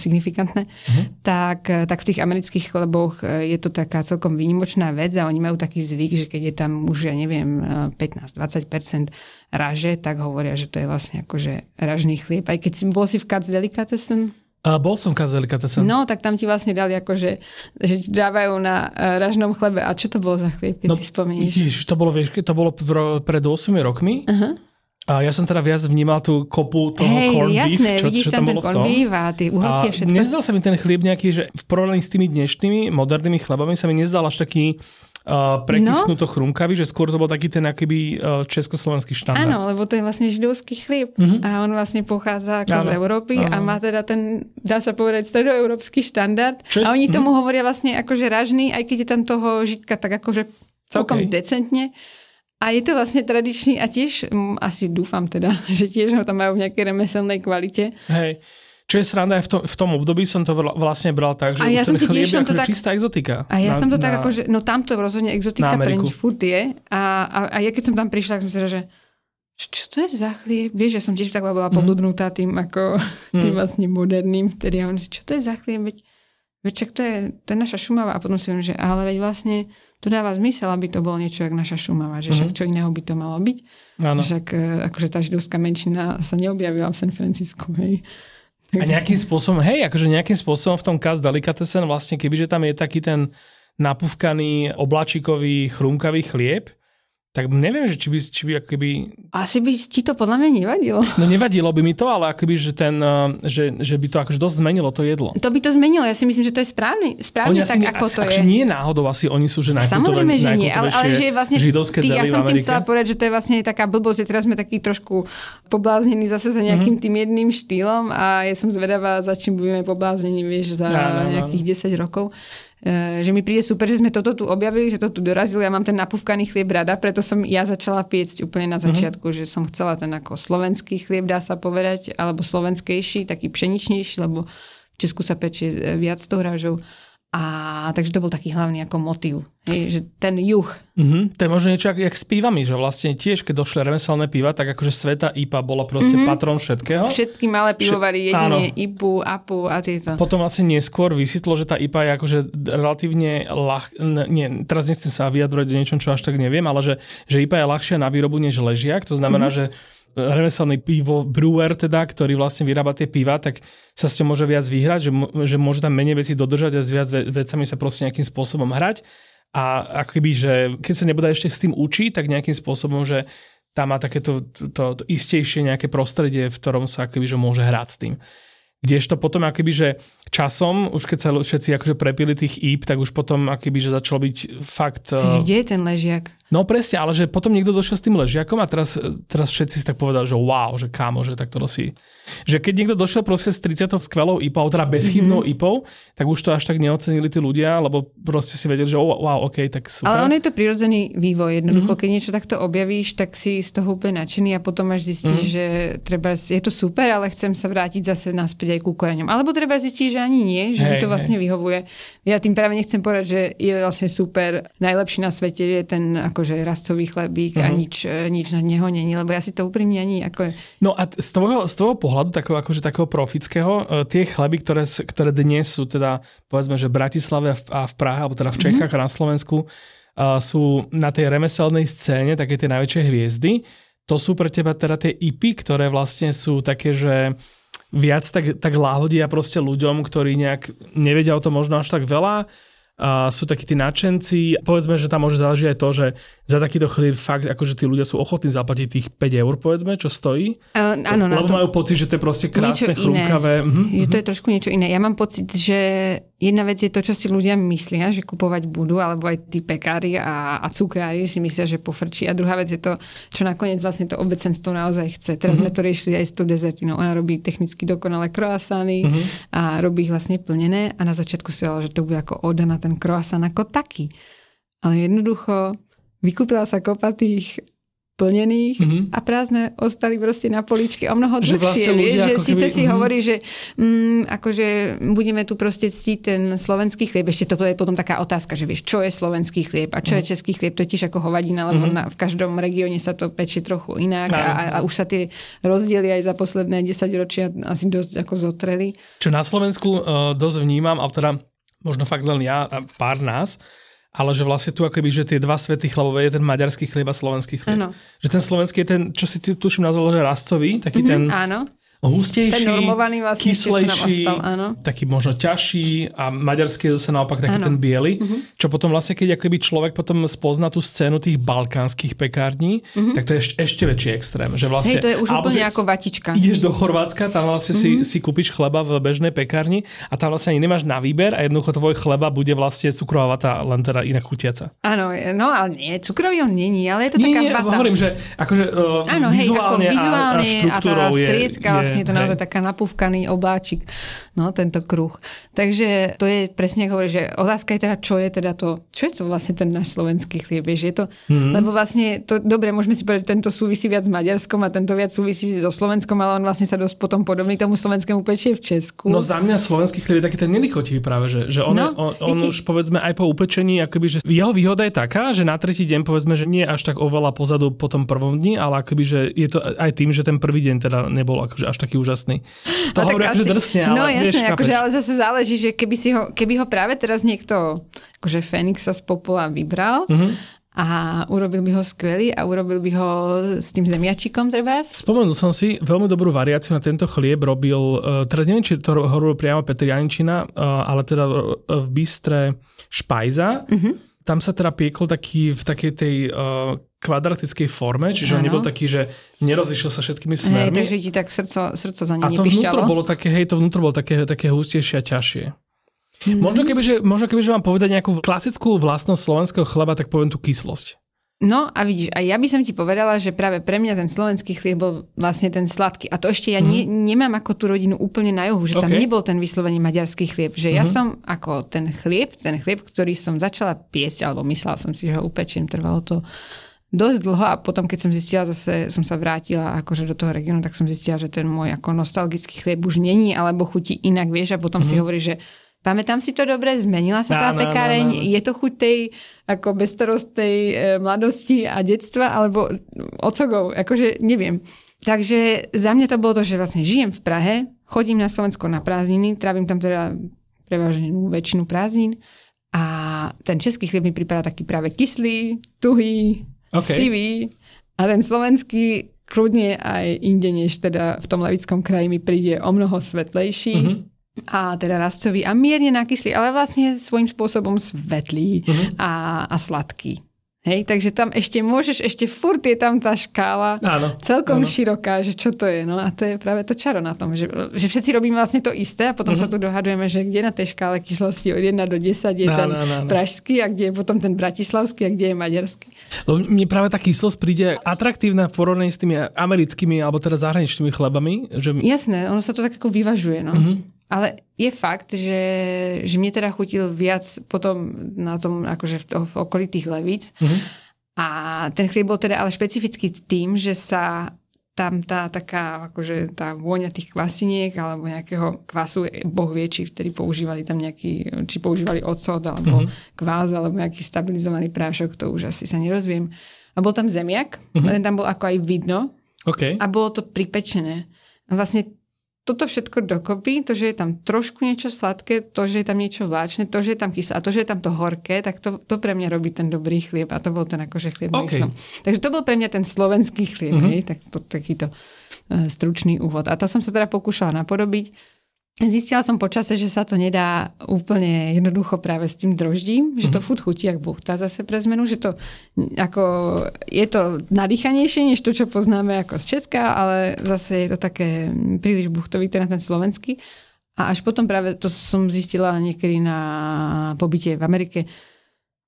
signifikantné, uh-huh. tak, eh, tak v tých amerických chleboch je to taká celkom výnimočná vec a oni majú taký zvyk, že keď je tam už, ja neviem, 15-20% raže, tak hovoria, že to je vlastne akože ražný chlieb. Aj keď si bol si v Katz Delicatessen, a bol som kazelikatessen. No, tak tam ti vlastne dali akože, že dávajú na ražnom chlebe. A čo to bolo za chlieb, keď no, si? Ježiš, to bolo, vieš, to bolo pred 8 rokmi. Uh-huh. A ja som teda viac vnímal tú kopu toho Hej, corn jasné, beef, čo, vidíš čo tam, tam ten corn beef a tie uhlky a všetko. Nezdal sa mi ten chlieb nejaký, že v porovnaní s tými dnešnými modernými chlebami sa mi nezdal až taký uh, prekysnuto no. chrumkavý, že skôr to bol taký ten akýby uh, československý štandard. Áno, lebo to je vlastne židovský chlieb uh-huh. a on vlastne pochádza ako ano. z Európy ano. a má teda ten, dá sa povedať, stredoeurópsky štandard. Čes... A oni tomu uh-huh. hovoria vlastne akože ražný, aj keď je tam toho žitka tak akože celkom okay. decentne. A je to vlastne tradičný a tiež, um, asi dúfam teda, že tiež ho tam majú v nejakej remeselnej kvalite. Hej. Čo je sranda, aj v tom, v tom období som to vlastne bral tak, že a ja ten chlieb je akože tak, čistá exotika. A ja na, som to na, tak ako, že no tamto rozhodne exotika pre nich furt je. A, a, a ja keď som tam prišla, tak som si že čo to je za chlieb? Vieš, že som tiež tak bola mm. pobludnutá tým ako mm. tým vlastne moderným vtedy. A on si, čo to je za chlieb? Veď, veď čak to je, to je naša šumava. A potom si hovorím, že ale veď vlastne to dáva zmysel, aby to bolo niečo ako naša šumava. Že však čo iného by to malo byť. Áno. Však e, akože tá židovská menšina sa neobjavila v San Francisku. Hej. A nejakým spôsobom, hej, akože nejakým spôsobom v tom Kaz Delicatessen vlastne, kebyže tam je taký ten napúvkaný oblačikový chrumkavý chlieb, tak neviem, že či by, či by akoby... Asi by ti to podľa mňa nevadilo. No nevadilo by mi to, ale akoby, že, ten, eh, že, že by to akože dosť zmenilo to jedlo. To by to zmenilo, ja si myslím, že to je správne, správne tak, asi, ako to je. nie náhodou asi oni sú, že Samozrejme, že nie, ale, ale že je vlastne, židovské ty, ja som tým chcela povedať, že to je vlastne taká blbosť, že teraz sme takí trošku pobláznení zase za nejakým Mhm. tým jedným štýlom a ja som zvedavá, za čím budeme pobláznení, vieš, za áno. nejakých 10 rokov. E, že mi príde super, že sme toto tu objavili, že to tu dorazili. Ja mám ten napúvkaný chlieb rada, preto som ja začala piecť úplne na začiatku, že som chcela ten ako slovenský chlieb, dá sa povedať, alebo slovenskejší, taký pšeničnejší, lebo v Česku sa pečie e, viac tou rážou. A takže to bol taký hlavný ako motív. Hej, že ten juh. Mhm, to je možno niečo jak, jak s pívami, že vlastne tiež, keď došli remeselné piva, tak akože Sveta IPA bola proste mm-hmm. patron všetkého. Všetky malé pivovary, jedine áno. IPu, APu a tieto. Potom asi neskôr vysvetlo, že tá IPA je akože relatívne ľah... Nie, teraz nechcem sa vyjadrovať o niečom, čo až tak neviem, ale že, že IPA je ľahšia na výrobu než ležiak. To znamená, mm-hmm. že remeselný pivo brewer, teda, ktorý vlastne vyrába tie piva, tak sa s ňou môže viac vyhrať, že, že môže tam menej veci dodržať a s viac ve- vecami sa proste nejakým spôsobom hrať. A akoby, že keď sa nebude ešte s tým učiť, tak nejakým spôsobom, že tam má takéto to, to, to istejšie nejaké prostredie, v ktorom sa akoby, že môže hrať s tým. Kdežto potom akoby, že časom, už keď sa všetci akože prepili tých íp, tak už potom akoby, že začalo byť fakt... eh, Kde je ten ležiak? No presne, ale že potom niekto došiel s tým ležiakom a teraz, teraz všetci si tak povedali, že wow, že kámo, že tak to si... Že keď niekto došiel proste s 30 skvelou IPou, teda bezchybnou mm-hmm. IPou, tak už to až tak neocenili tí ľudia, lebo proste si vedeli, že wow, ok, tak super. Ale on je to prirodzený vývoj. Jednoducho, mm-hmm. keď niečo takto objavíš, tak si z toho úplne nadšený a potom až zistíš, mm-hmm. že treba, je to super, ale chcem sa vrátiť zase naspäť aj ku koreňom. Alebo treba zistiť, že ani nie, že Hej, to vlastne hej. vyhovuje. Ja tým práve nechcem povedať, že je vlastne super, najlepší na svete je ten akože rastový chlebík mm-hmm. a nič, e, nič na neho není, lebo ja si to úprimne ani ako... No a z tvojho, z tvojho pohľadu, takého, akože takého profického, e, tie chleby, ktoré, ktoré dnes sú teda, povedzme, že v Bratislave a v, Prahe, alebo teda v Čechách mm-hmm. a na Slovensku, uh, sú na tej remeselnej scéne také tie najväčšie hviezdy. To sú pre teba teda tie IPy, ktoré vlastne sú také, že viac tak, tak láhodia proste ľuďom, ktorí nejak nevedia o tom možno až tak veľa. A sú takí tí nadšenci. Povedzme, že tam môže záležiť aj to, že za takýto chlieb fakt, akože tí ľudia sú ochotní zaplatiť tých 5 eur, povedzme, čo stojí. Uh, áno, na Lebo to... majú pocit, že to je proste krásne, chrumkavé. Mhm, Že to je trošku niečo iné. Ja mám pocit, že jedna vec je to, čo si ľudia myslia, že kupovať budú, alebo aj tí pekári a, a cukrári si myslia, že pofrčí. A druhá vec je to, čo nakoniec vlastne to obecenstvo naozaj chce. Teraz mm-hmm. sme to riešili aj s tou dezertinou. Ona robí technicky dokonalé croissany mm-hmm. a robí ich vlastne plnené. A na začiatku si hovorila, že to bude ako oda na ten croissant ako taký. Ale jednoducho vykúpila sa kopa tých plnených Mhm. mm-hmm. a prázdne ostali proste na poličke o mnoho Že dlhšie. vlastne vieš, ľudia že síce keby- si mhm. hovorí, že mm, akože budeme tu proste ctiť ten slovenský chlieb. Ešte to je potom taká otázka, že vieš, čo je slovenský chlieb a čo je český chlieb. To je tiež ako hovadina, lebo Mhm. na, v každom regióne sa to pečie trochu inak Áno. a, a už sa tie rozdiely aj za posledné 10 ročia asi dosť ako zotreli. Čo na Slovensku uh, dosť vnímam, ale teda možno fakt len ja a pár nás, ale že vlastne tu akoby, že tie dva svety chlebové je ten maďarský chlieb a slovenský chlieb. Áno. Že ten slovenský je ten, čo si ty tuším nazval, že rastcový, taký ten Mm, áno. Hustejší, Ten normovaný vlastne, kyslejší, ostal, áno. taký možno ťažší a maďarský je zase naopak taký Áno. Mhm. ten biely, čo potom vlastne, keď akoby človek potom spozná tú scénu tých balkánskych pekární, tak to je ešte, ešte väčší extrém. Že vlastne, Mhm. Hej, to je už úplne ako vatička. Ideš do Chorvátska, tam vlastne Mhm. si, si kúpiš chleba v bežnej pekárni a tam vlastne ani nemáš na výber a jednoducho tvoj chleba bude vlastne cukrová vata, len teda inak chutiaca. Áno, no ale nie, cukrový on není, ale je to Nie, taká nie, vata. hovorím, že akože uh, Áno, hej, ako vizuálne, vizuálne a, a, a, tá štruktúrou je- striecka vlastne je to naozaj taká napúvkaný obláčik, no tento kruh. Takže to je presne hovorí, že otázka je teda, čo je teda to, čo je to vlastne ten náš slovenský chlieb, vieš, je to, Mhm. mm. lebo vlastne to, dobre, môžeme si povedať, tento súvisí viac s Maďarskom a tento viac súvisí so Slovenskom, ale on vlastne sa dosť potom podobný tomu slovenskému pečie v Česku. No za mňa slovenský chlieb je taký ten nelichotivý práve, že, že on, No, on, on už povedzme aj po upečení, akoby, že jeho výhoda je taká, že na tretí deň povedzme, že nie až tak oveľa pozadu po tom prvom dni, ale akoby, že je to aj tým, že ten prvý deň teda nebol akože až taký úžasný. To No hovorí akože drsne, ale No jasne, akože, ale zase záleží, že keby, si ho, keby ho práve teraz niekto, akože Fénix sa z popola vybral Mhm. a urobil by ho skvelý a urobil by ho s tým zemiačikom treba. Spomenul som si, veľmi dobrú variáciu na tento chlieb robil, teda neviem, či to robil priamo Petr Janičina, uh, ale teda v bystre Špajza. Uh-huh. Tam sa teda piekol taký v takej tej uh, kvadratickej forme, čiže ano. on nebol taký, že nerozišiel sa všetkými smermi. Hej, takže ti tak srdco, srdco za ne A to vnútro bolo také, hej, to vnútro bolo také, také hustejšie a ťažšie. Mm-hmm. Možno keby, že, možno keby, že vám povedať nejakú klasickú vlastnosť slovenského chleba, tak poviem tú kyslosť. No a vidíš, a ja by som ti povedala, že práve pre mňa ten slovenský chlieb bol vlastne ten sladký. A to ešte ja mm. nie, nemám ako tú rodinu úplne na juhu, že okay. tam nebol ten vyslovene maďarský chlieb. Že mm. ja mhm. som ako ten chlieb, ten chlieb, ktorý som začala piesť, alebo myslela som si, že ho upečiem, trvalo to dosť dlho a potom, keď som zistila, zase som sa vrátila akože do toho regiónu, tak som zistila, že ten môj ako nostalgický chlieb už není, alebo chutí inak, vieš, a potom mm. si hovorí, že Pamätám si to dobre, zmenila sa tá no, pekáreň, no, no, no. je to chuť tej ako bezstarostnej e, mladosti a detstva, alebo ocogov, akože neviem. Takže za mňa to bolo to, že vlastne žijem v Prahe, chodím na Slovensko na prázdniny, trávim tam teda prevažne väčšinu prázdnin a ten český chlieb mi pripadá taký práve kyslý, tuhý, okay. sivý a ten slovenský kľudne aj inde, než teda v tom levickom kraji mi príde o mnoho svetlejší. Mm-hmm a teda rastcový a mierne nakyslý, ale vlastne svojím spôsobom svetlý uh-huh. a, a sladký. Hej, takže tam ešte môžeš, ešte furt je tam tá škála áno, celkom áno. široká, že čo to je. No a to je práve to čaro na tom, že, že všetci robíme vlastne to isté a potom uh-huh. sa tu dohadujeme, že kde na tej škále kyslosti od 1 do 10 je áno, ten áno, áno. pražský a kde je potom ten bratislavský a kde je maďarský. Lebo mne práve tá kyslosť príde atraktívna v porovnaní s tými americkými alebo teda zahraničnými chlebami. Že... Jasné, ono sa to tak ako vyvažuje. No. Uh-huh. Ale je fakt, že, že mne teda chutil viac potom na tom, akože v, to, v okolitých levíc. Mm-hmm. A ten chlieb bol teda ale špecifický tým, že sa tam tá taká, akože tá vôňa tých kvasiniek alebo nejakého kvasu, boh vie, či vtedy používali tam nejaký, či používali ocot alebo mm-hmm. kvás alebo nejaký stabilizovaný prášok, to už asi sa nerozviem. A bol tam zemiak, mm-hmm. ten tam bol ako aj vidno okay. a bolo to pripečené. A vlastne toto všetko dokopy, to, že je tam trošku niečo sladké, to, že je tam niečo vláčne, to, že je tam kyslé a to, že je tam to horké, tak to, to pre mňa robí ten dobrý chlieb a to bol ten akože chlieb okay. Takže to bol pre mňa ten slovenský chlieb, mm-hmm. hej, tak to, takýto uh, stručný úvod. A to som sa teda pokúšala napodobiť. Zistila som počase, že sa to nedá úplne jednoducho práve s tým droždím, že to mm. furt chutí jak buchta zase pre zmenu, že to ako, je to nadýchanejšie než to, čo poznáme ako z Česka, ale zase je to také príliš buchtovité na ten slovenský. A až potom práve to som zistila niekedy na pobyte v Amerike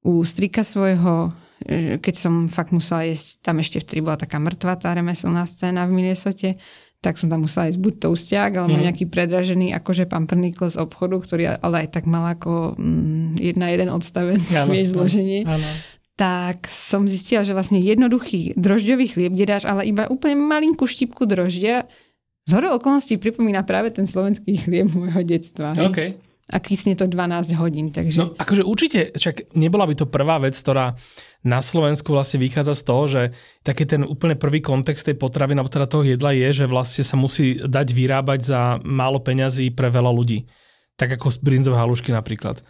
u strika svojho, e, keď som fakt musela jesť, tam ešte vtedy bola taká mŕtva tá remeselná scéna v Minnesote, tak som tam musela ísť buď toustiak, alebo mm. nejaký predražený akože pamprnikl z obchodu, ktorý ale aj tak mal ako mm, jedna jeden odstavec, ano, vieš, zloženie. Ano. Tak som zistila, že vlastne jednoduchý drožďový chlieb, kde dáš ale iba úplne malinkú štipku droždia, z hodou okolností pripomína práve ten slovenský chlieb môjho detstva. Okay. A kysne to 12 hodín. Takže... No akože určite, však nebola by to prvá vec, ktorá na Slovensku vlastne vychádza z toho, že taký ten úplne prvý kontext tej potravy, alebo teda toho jedla je, že vlastne sa musí dať vyrábať za málo peňazí pre veľa ľudí. Tak ako brinzové halušky napríklad.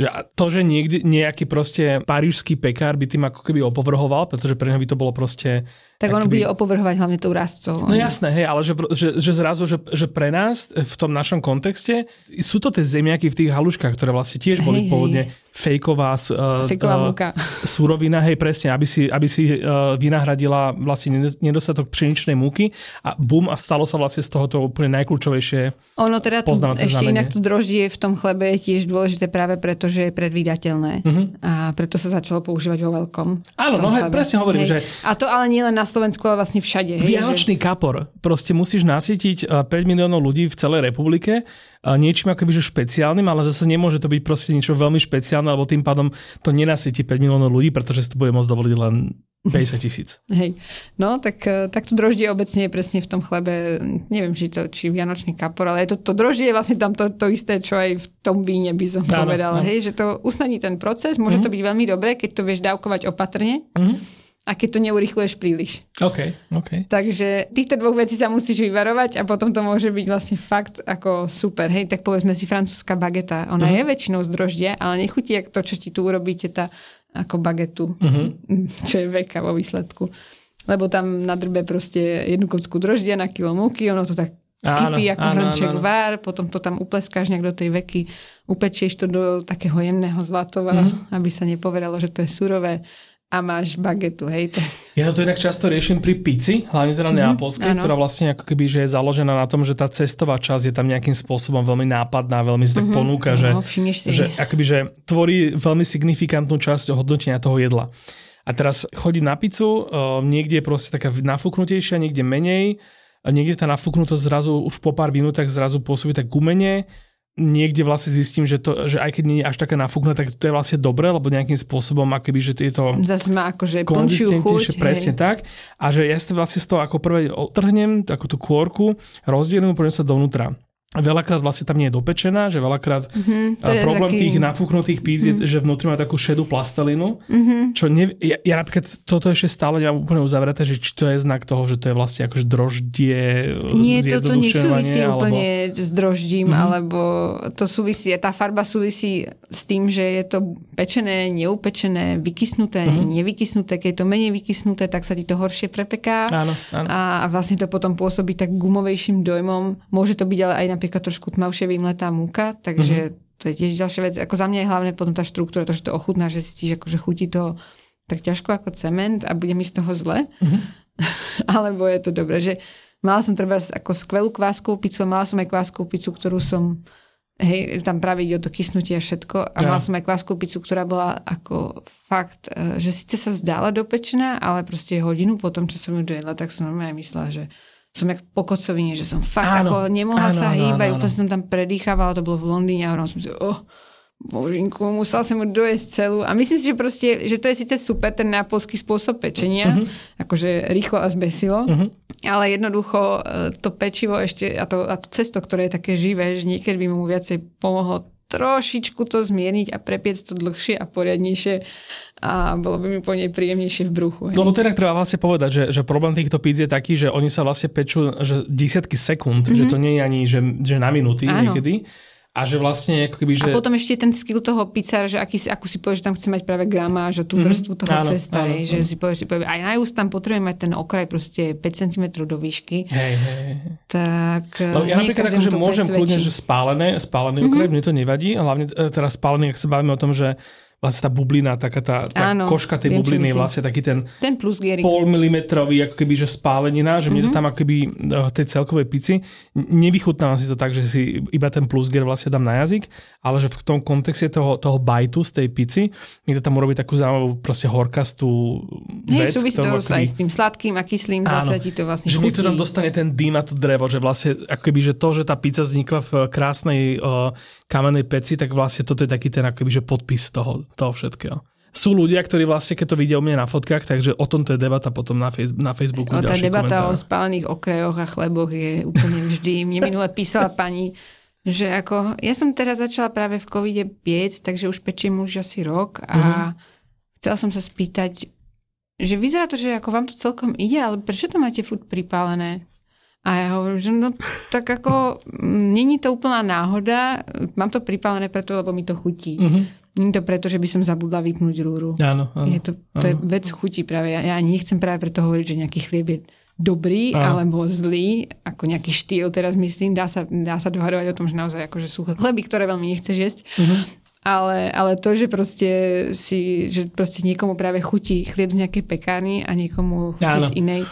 Že to, že niekde, nejaký proste parížský pekár by tým ako keby opovrhoval, pretože pre neho by to bolo proste... Tak on bude opovrhovať hlavne tou rastcou. No jasné, hej, ale že, že, že zrazu, že, že pre nás v tom našom kontexte sú to tie zemiaky v tých haluškách, ktoré vlastne tiež boli hej, pôvodne fejková, uh, fejková uh, múka. súrovina, hej, presne, aby si, aby si uh, vynahradila vlastne nedostatok pšeničnej múky a bum, a stalo sa vlastne z tohoto úplne najkľúčovejšie Ono teda tu, ešte znamenie. inak to droždie v tom chlebe je tiež dôležité práve preto, že je predvídateľné uh-huh. a preto sa začalo používať vo veľkom. Áno, no hej, presne hovorím, hej. že... A to ale nie len na Slovensku, ale vlastne všade. Hej, Vianočný že... kapor. Proste musíš nasytiť 5 miliónov ľudí v celej republike niečím akoby že špeciálnym, ale zase nemôže to byť proste niečo veľmi špeciálne, lebo tým pádom to nenasytí 5 miliónov ľudí, pretože si to bude môcť dovoliť len 50 tisíc. Hej. No, tak, e, tak to droždie obecne je presne v tom chlebe, neviem, či to či vianočný kapor, ale to, to droždie je vlastne tam to, to isté, čo aj v tom víne by som áno, povedala. Áno. Hej, že to usnadní ten proces, môže mm-hmm. to byť veľmi dobré, keď to vieš dávkovať opatrne. Mm-hmm a keď to neurychluješ príliš. OK, OK. Takže týchto dvoch vecí sa musíš vyvarovať a potom to môže byť vlastne fakt ako super. Hej, tak povedzme si francúzska bageta. Ona uh-huh. je väčšinou z droždia, ale nechutí jak to, čo ti tu urobíte, tá ako bagetu, uh-huh. čo je veka vo výsledku. Lebo tam na drbe proste jednu kocku droždia na kilo múky, ono to tak kypí ako hrnček vár, potom to tam upleskáš nejak do tej veky, upečieš to do takého jemného zlatova, mm-hmm. aby sa nepovedalo, že to je surové a máš bagetu, hej. Ja to inak často riešim pri pici, hlavne teda mm-hmm, neapolskej, ktorá vlastne ako keby, že je založená na tom, že tá cestová časť je tam nejakým spôsobom veľmi nápadná, veľmi si tak mm-hmm, ponúka, no, že, že, akoby, že tvorí veľmi signifikantnú časť hodnotenia toho jedla. A teraz chodí na pizzu, niekde je proste taká nafúknutejšia, niekde menej, niekde tá nafúknutosť zrazu už po pár minútach zrazu pôsobí tak gumene, niekde vlastne zistím, že, to, že aj keď nie je až taká nafúknuté, tak to je vlastne dobré, lebo nejakým spôsobom akoby, že tieto Zase má akože chuť, presne hej. tak. A že ja si vlastne z toho ako prvé otrhnem takú tú kôrku, rozdielím, poďme sa dovnútra. Veľakrát vlastne tam nie je dopečená, že veľakrát mm-hmm, problém taký... tých nafúknutých píc mm-hmm. je, mhm. že vnútri má takú šedú plastelinu, mm-hmm. čo ne, ja, ja napríklad toto ešte stále nemám úplne uzavreté, že či to je znak toho, že to je vlastne akože droždie Nie, toto nesúvisí alebo... úplne s droždím, mm-hmm. alebo to súvisí, tá farba súvisí s tým, že je to pečené, neupečené, vykysnuté, mm-hmm. nevykysnuté. Keď je to menej vykysnuté, tak sa ti to horšie prepeká áno, áno. a vlastne to potom pôsobí tak gumovejším dojmom. Môže to byť ale aj napríklad trošku tmavšie vymletá múka, takže mm-hmm. to je tiež ďalšia vec. Ako za mňa je hlavne potom tá štruktúra, to, že to ochutná, že si akože chutí to tak ťažko ako cement a bude mi z toho zle. Mm-hmm. Alebo je to dobré, že mala som treba ako skvelú kváskovú pizzu, mala som aj kváskovú pizzu, ktorú som hej, tam práve ide o to kysnutie a všetko. A ja. mala som aj kváskovú pizzu, ktorá bola ako fakt, e, že síce sa zdála dopečená, ale proste hodinu potom, čo som ju dojedla, tak som normálne myslela, že som jak po kocovine, že som fakt áno, ako nemohla áno, sa hýbať, úplne som tam predýchávala, to bolo v Londýne a hovorila som si, oh, božinku, musela som mu dojesť celú. A myslím si, že proste, že to je síce super, ten nápolský spôsob pečenia, uh-huh. akože rýchlo a zbesilo, uh-huh. ale jednoducho e, to pečivo ešte a to, a to cesto, ktoré je také živé, že niekedy by mu viacej pomohlo trošičku to zmierniť a prepiec to dlhšie a poriadnejšie a bolo by mi po nej príjemnejšie v bruchu. Hej. No, no teda treba vlastne povedať, že, že problém týchto píc je taký, že oni sa vlastne pečú že desiatky sekúnd, mm-hmm. že to nie je ani že, že na minúty Áno. niekedy a že vlastne ako keby, že... A potom ešte ten skill toho pizzára, že aký, akú si povieš, že tam chce mať práve grama, že tú mm-hmm. vrstvu toho áno, cesta, áno, že áno. si povieš, si povieš, aj na úst tam potrebuje mať ten okraj proste 5 cm do výšky. Hej, hej. Tak Lebo ja napríklad akože môžem kľudne, že spálené, spálený mm-hmm. okraj, mne to nevadí, hlavne e, teraz spálený, ak sa bavíme o tom, že vlastne tá bublina, taká tá, tá Áno, koška tej viem, bubliny je vlastne taký ten, ten plus pol milimetrový ako keby, že spálenina, že mm-hmm. mne to mhm. tam ako keby v tej celkovej pici nevychutnávam si to tak, že si iba ten plus gier vlastne dám na jazyk, ale že v tom kontexte toho, toho bajtu z tej pici mi to tam urobí takú zaujímavú proste horkastú vec. Hej, súvisí to akoby... aj s tým sladkým a kyslým, Áno, zase ti to vlastne Že mi to tam dostane ten dým a to drevo, že vlastne ako keby, že to, že tá pizza vznikla v krásnej uh, kamenej peci, tak vlastne toto je taký ten akoby, že podpis toho, toho všetkého. Sú ľudia, ktorí vlastne, keď to vidia u mňa na fotkách, takže o tom to je debata potom na, face, na Facebooku. O, tá debata komentáre. o spálených okrajoch a chleboch je úplne vždy. Mne minule písala pani, že ako, ja som teraz začala práve v covide piec, takže už pečím už asi rok a uh-huh. chcela som sa spýtať, že vyzerá to, že ako vám to celkom ide, ale prečo to máte furt pripálené? A ja hovorím, že no tak ako není to úplná náhoda, mám to pripálené preto, lebo mi to chutí. Uh-huh. Nie to preto, že by som zabudla vypnúť rúru. Áno, áno. Je to, to áno. je vec chuti práve. Ja, ja nechcem práve preto hovoriť, že nejaký chlieb je dobrý áno. alebo zlý, ako nejaký štýl teraz myslím. Dá sa, dá sa dohadovať o tom, že naozaj akože sú chleby, ktoré veľmi nechceš jesť. Uh-huh. Ale, ale to, že proste si, že proste niekomu práve chutí chlieb z nejakej pekárny a niekomu chutí áno. z inej,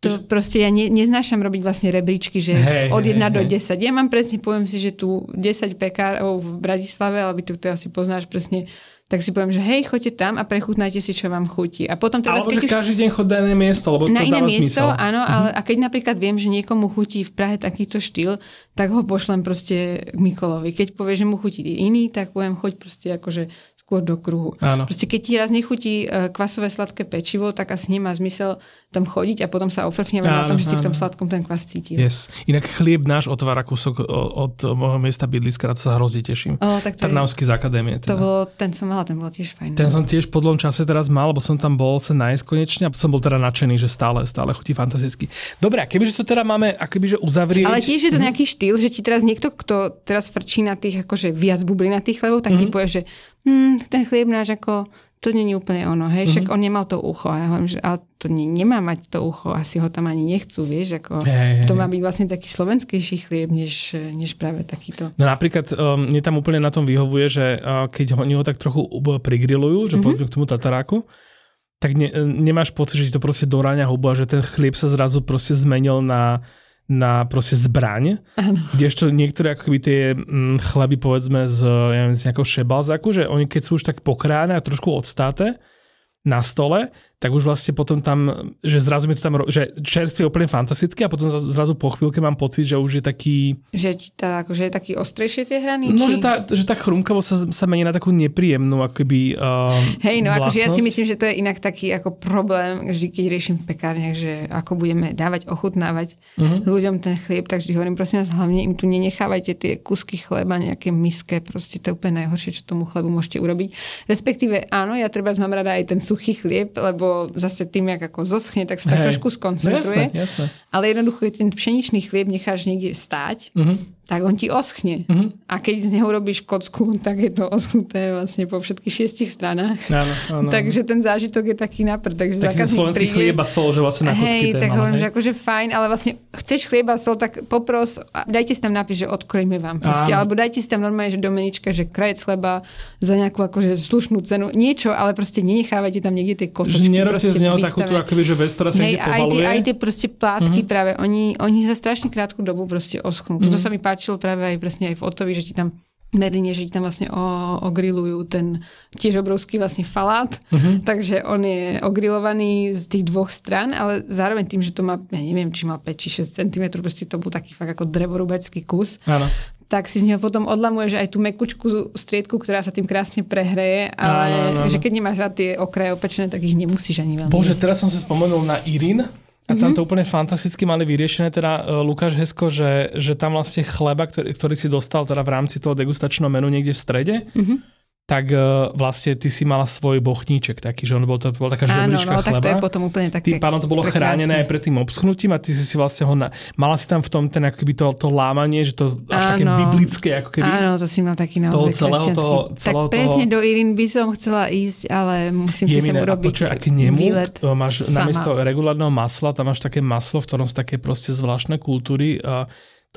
to proste ja ne, neznášam robiť vlastne rebríčky, že hey, od 1 hey, do 10. Ja mám presne, poviem si, že tu 10 pekárov v Bratislave, ale ty to asi poznáš presne, tak si poviem, že hej, choďte tam a prechutnajte si, čo vám chutí. A potom teraz, Alebo že každý deň chod na iné miesto, lebo na to iné miesto, zmysel. áno, uh-huh. ale a keď napríklad viem, že niekomu chutí v Prahe takýto štýl, tak ho pošlem proste k Mikolovi. Keď povie, že mu chutí iný, tak poviem, choď proste akože skôr do kruhu. Áno. Proste keď ti raz nechutí e, kvasové sladké pečivo, tak asi nemá zmysel tam chodiť a potom sa ofrfnevať na tom, že si v tom sladkom ten kvas cítil. Yes. Inak chlieb náš otvára kúsok od môjho miesta bydliska, na to sa hrozne teším. O, tak to Trnavský z akadémie. Teda. To bolo, ten som mala, ten bol tiež fajn. Ten som tiež po dlhom čase teraz mal, lebo som tam bol sa nájsť konečne a som bol teda nadšený, že stále, stále chutí fantasticky. Dobre, a kebyže to teda máme akoby, že uzavrieť. Ale tiež je to mhm. nejaký štýl, že ti teraz niekto, kto teraz frčí na tých akože viac tých chlebov, tak mm-hmm. ti mhm. povie, že hm, ten chlieb náš ako to není úplne ono, hej, však mm-hmm. on nemal to ucho a ja hovorím, že ale to ne, nemá mať to ucho, asi ho tam ani nechcú, vieš, ako hey, to má byť vlastne taký slovenskejší chlieb, než, než práve takýto. No napríklad um, mne tam úplne na tom vyhovuje, že uh, keď oni ho tak trochu prigrilujú, že mm-hmm. povedzme k tomu tataráku, tak ne, nemáš pocit, že ti to proste doráňa hubu a že ten chlieb sa zrazu proste zmenil na na proste zbraň, ano. kdežto niektoré ako keby tie mm, chleby povedzme z, ja neviem, z nejakého šebalzaku, že oni keď sú už tak pokráne a trošku odstáte na stole, tak už vlastne potom tam, že zrazu mi to tam, že čerstvý je úplne fantastický a potom zrazu po chvíľke mám pocit, že už je taký... Že, tá, akože je taký ostrejšie tie hrany? No, či... že tá, že tá chrumkavosť sa, sa mení na takú nepríjemnú akoby uh, Hej, no akože ja si myslím, že to je inak taký ako problém, vždy keď riešim v pekárniach, že ako budeme dávať, ochutnávať uh-huh. ľuďom ten chlieb, tak vždy hovorím, prosím vás, hlavne im tu nenechávajte tie kusky chleba, nejaké miske, proste to je úplne najhoršie, čo tomu chlebu môžete urobiť. Respektíve áno, ja treba mám rada aj ten suchý chlieb, lebo lebo zase tým, jak ako zoschne, tak sa tak trošku skoncentruje. No jasné, jasné. Ale jednoducho, keď ten pšeničný chlieb necháš niekde stáť, uh-huh tak on ti oschne. Uh-huh. A keď z neho robíš kocku, tak je to oschnuté vlastne po všetkých šiestich stranách. Áno, áno. takže ten zážitok je taký napr. Takže taký slovenský príde, chlieba sol, že vlastne na kocky hej, tak hovorím, že akože fajn, ale vlastne chceš chlieba sol, tak popros, dajte si tam nápis, že odkrojme vám proste, alebo dajte si tam normálne, že Domenička, že krajec chleba za nejakú akože slušnú cenu. Niečo, ale proste nenechávajte tam niekde tie kočočky. Nerobte z neho takú tú akoby, že vec, ktorá sa hej, aj tie, aj tie proste plátky uh-huh. práve, oni, oni za strašne krátku dobu proste oschnú. Uh-huh. To sa mi páčilo práve aj presne aj v Otovi, že ti tam Merline, že ti tam vlastne ogrilujú ten tiež obrovský vlastne falát, uh-huh. takže on je ogrilovaný z tých dvoch stran, ale zároveň tým, že to má, ja neviem, či má 5 či 6 cm, proste to bol taký fakt ako drevorubecký kus. Áno tak si z neho potom odlamuješ aj tú mekučku striedku, ktorá sa tým krásne prehreje, ale no, no, no. že keď nemáš rád tie okraje opečené, tak ich nemusíš ani veľmi Bože, jesť. teraz som si spomenul na Irin, a tam mm-hmm. to úplne fantasticky mali vyriešené, teda uh, Lukáš Hesko, že, že tam vlastne chleba, ktorý, ktorý si dostal teda v rámci toho degustačného menu niekde v strede, mm-hmm tak uh, vlastne ty si mala svoj bochníček taký, že on bol, to bol taká žemlička no, chleba. tak to je potom úplne také Tým pádom to bolo chránené aj pred tým obschnutím a ty si si vlastne ho... Na, mala si tam v tom ten akoby to, to lámanie, že to až áno. také biblické ako keby. Áno, to si mal taký naozaj toho celého toho, celého Tak presne toho... do Irin by som chcela ísť, ale musím si sem urobiť počuť, a nemu, výlet máš sama. namiesto regulárneho masla, tam máš také maslo, v ktorom sú také proste zvláštne kultúry. Uh,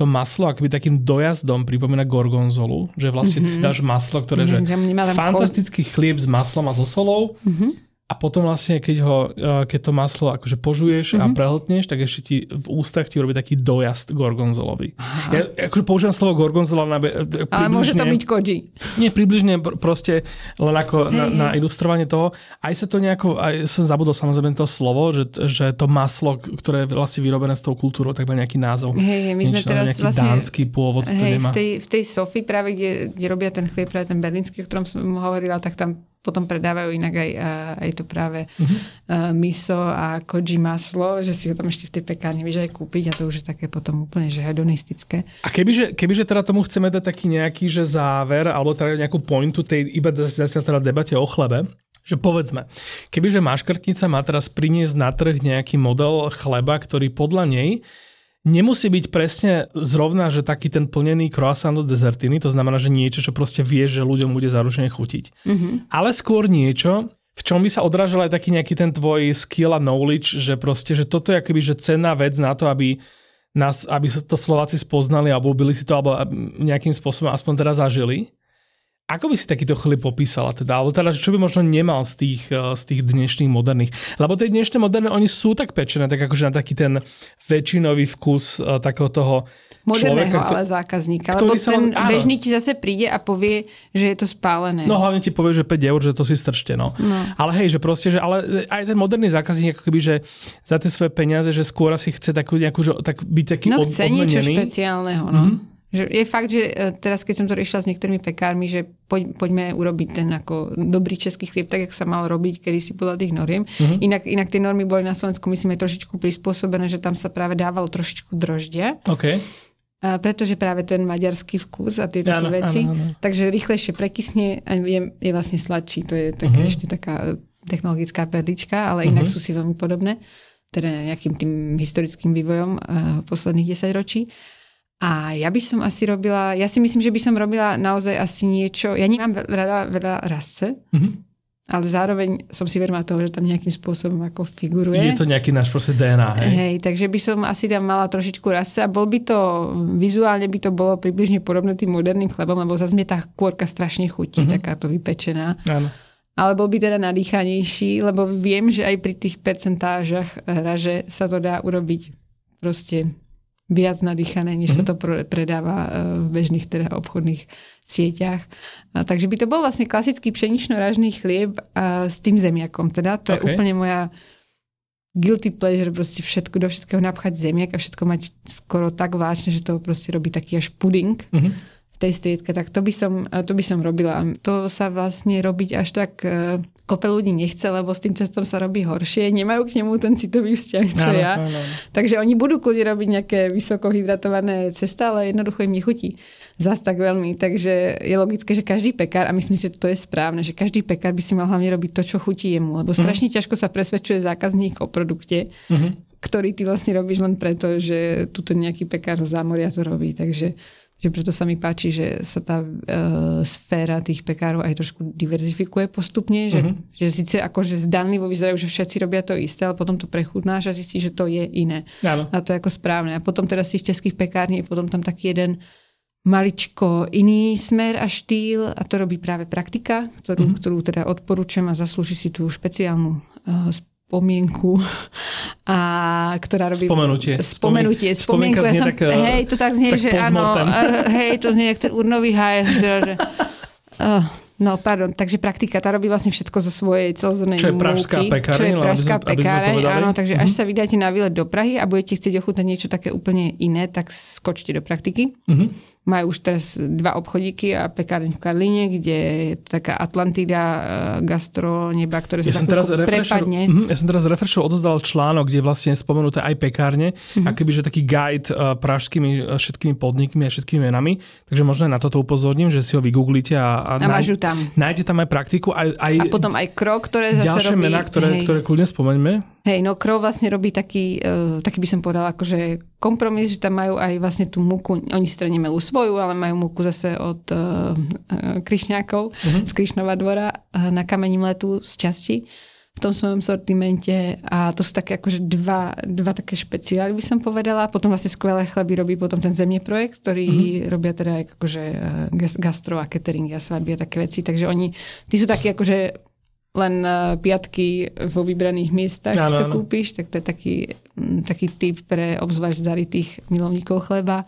to maslo akoby takým dojazdom pripomína gorgonzolu, že vlastne mm-hmm. si mhm. dáš maslo, ktoré je mm-hmm. fantastický chlieb s maslom a so solou mm-hmm a potom vlastne, keď, ho, e, keď to maslo akože požuješ mm-hmm. a mhm. prehltneš, tak ešte ti v ústach ti urobí taký dojazd gorgonzolový. Aha. Ja akože používam slovo gorgonzola na... E, Ale môže to byť koji. Nie, približne proste len ako hey, na, na ilustrovanie toho. Aj sa to nejako, aj som zabudol samozrejme to slovo, že, že to maslo, ktoré je vlastne vyrobené s tou kultúrou, tak má nejaký názov. Hej, my sme teraz nejaký vlastne... dánsky pôvod hej, to nemá. V tej, v tej Sofii práve, kde, kde robia ten chlieb, práve ten berlínsky, o ktorom som hovorila, tak tam potom predávajú inak aj, aj to práve uh-huh. miso a koji maslo, že si ho tam ešte v tej pekárni vieš aj kúpiť a to už je také potom úplne že hedonistické. A kebyže, kebyže teda tomu chceme dať taký nejaký že záver alebo teda nejakú pointu tej iba teda debate o chlebe, že povedzme, kebyže maškrtnica má teraz priniesť na trh nejaký model chleba, ktorý podľa nej Nemusí byť presne zrovna, že taký ten plnený croissant do dezertiny, to znamená, že niečo, čo proste vieš, že ľuďom bude zaručene chutiť. Mm-hmm. Ale skôr niečo, v čom by sa odrážal aj taký nejaký ten tvoj skill a knowledge, že proste, že toto je akoby, že cenná vec na to, aby nás, aby to Slováci spoznali alebo byli si to alebo nejakým spôsobom aspoň teraz zažili. Ako by si takýto chlieb popísala teda? Alebo teda, čo by možno nemal z tých, eh, z tých dnešných moderných? Lebo tie dnešné moderné, oni sú tak pečené, tak akože na taký ten väčšinový vkus uh, takého toho Moderného človeka, ale zákazníka. Lebo ten áno. bežný ti zase príde a povie, že je to spálené. No hlavne ti povie, že 5 eur, že to si strčte. No. no. Ale hej, že proste, že ale aj ten moderný zákazník ako keby, že za tie svoje peniaze, že skôr si chce takú nejakú, že, tak byť taký no, chce odmenený. niečo špeciálneho. No. Mm-hmm. Že je fakt, že e, teraz keď som to riešila s niektorými pekármi, že poď, poďme urobiť ten ako dobrý český chlieb, tak jak sa mal robiť, kedy si podľa tých noriem. Uh-huh. Inak, inak tie normy boli na Slovensku, myslím, aj trošičku prispôsobené, že tam sa práve dávalo trošičku droždia. Okay. A pretože práve ten maďarský vkus a tieto ano, veci, ano, ano. takže rýchlejšie prekysne a je, je vlastne sladší. To je taká, uh-huh. ešte taká technologická perlička, ale inak uh-huh. sú si veľmi podobné, teda nejakým tým historickým vývojom uh, posledných 10 ročí. A ja by som asi robila, ja si myslím, že by som robila naozaj asi niečo, ja nemám rada veľa rasce, mm-hmm. ale zároveň som si vedomá toho, že tam nejakým spôsobom ako figuruje. Je to nejaký náš proste DNA, hej? Hej, takže by som asi tam mala trošičku rasa. Bol by to, vizuálne by to bolo približne podobné tým moderným chlebom, lebo zase mi tá kôrka strašne chutí, mm-hmm. takáto vypečená. Áno. Ale bol by teda nadýchanejší, lebo viem, že aj pri tých percentážach raže sa to dá urobiť proste viac nadýchané, než mm-hmm. sa mhm. to predáva e, v bežných teda obchodných sieťach. A, takže by to bol vlastne klasický pšenično-ražný chlieb a, s tým zemiakom. Teda to okay. je úplne moja guilty pleasure, proste všetko, do všetkého napchať zemiak a všetko mať skoro tak vážne, že to proste robí taký až puding. Mm-hmm tej striedke, tak to by som, to by som robila. To sa vlastne robiť až tak e, kope ľudí nechce, lebo s tým cestom sa robí horšie. Nemajú k nemu ten citový vzťah, čo áno, ja. Áno. Takže oni budú kľudne robiť nejaké vysoko hydratované cesta, ale jednoducho im nechutí zas tak veľmi. Takže je logické, že každý pekár, a myslím si, že to je správne, že každý pekár by si mal hlavne robiť to, čo chutí jemu, lebo mhm. strašne mm. ťažko sa presvedčuje zákazník o produkte, mm-hmm. ktorý ty vlastne robíš len preto, že tuto nejaký pekár z zámoria to robí. Takže že preto sa mi páči, že sa tá e, sféra tých pekárov aj trošku diverzifikuje postupne, že, uh-huh. že síce akože zdanlivo vyzerajú, že všetci robia to isté, ale potom to prechutnáš a zistíš, že to je iné. Áno. A to je ako správne. A potom teda z tých českých pekární je potom tam taký jeden maličko iný smer a štýl a to robí práve praktika, ktorú, uh-huh. ktorú teda odporúčam a zaslúži si tú špeciálnu uh, spomienku, a, ktorá robí... Spomenutie. Spomenutie. Spomienku. Ja som, tak, hej, to tak znie, tak že áno, hej, to znie jak ten urnový háj. Že, uh, No, pardon, takže praktika, tá robí vlastne všetko zo svojej celozornej Čo je pražská pekáreň? Čo je pražská pekáreň, áno, takže mm-hmm. až mhm. sa vydáte na výlet do Prahy a budete chcieť ochutnať niečo také úplne iné, tak skočte do praktiky. Mm-hmm. Majú už teraz dva obchodíky a pekáreň v Karline, kde je taká Atlantida eh, gastro neba, ktoré ja sa teraz prepadne. Uh-huh, ja som teraz refreshov odozdal článok, kde je vlastne spomenuté aj pekárne, uh-huh. Mhm. akoby, že taký guide uh, pražskými uh, všetkými podnikmi a všetkými menami. Takže možno aj na toto upozorním, že si ho vygooglite a, a, a náj, tam. nájde tam aj praktiku. Aj, aj a potom aj krok, ktoré zase ďalšie robí... mená, ktoré, ktoré kľudne spomeňme. Hej, no Crow vlastne robí taký, uh, taký by som povedala, akože kompromis, že tam majú aj vlastne tú múku, oni si teda nemelú svoju, ale majú múku zase od uh, Kryšňákov uh-huh. z Kryšnova dvora uh, na kamení mletu z časti v tom svojom sortimente a to sú také akože dva, dva také špeciály by som povedala. Potom vlastne skvelé chleby robí potom ten zemne projekt, ktorý uh-huh. robia teda akože gastro a catering a svadby a také veci. Takže oni, tí sú takí akože len eh, piatky vo vybraných miestach ano, si to kúpiš, tak to je taký, taký typ pre obzvlášť zarytých milovníkov chleba.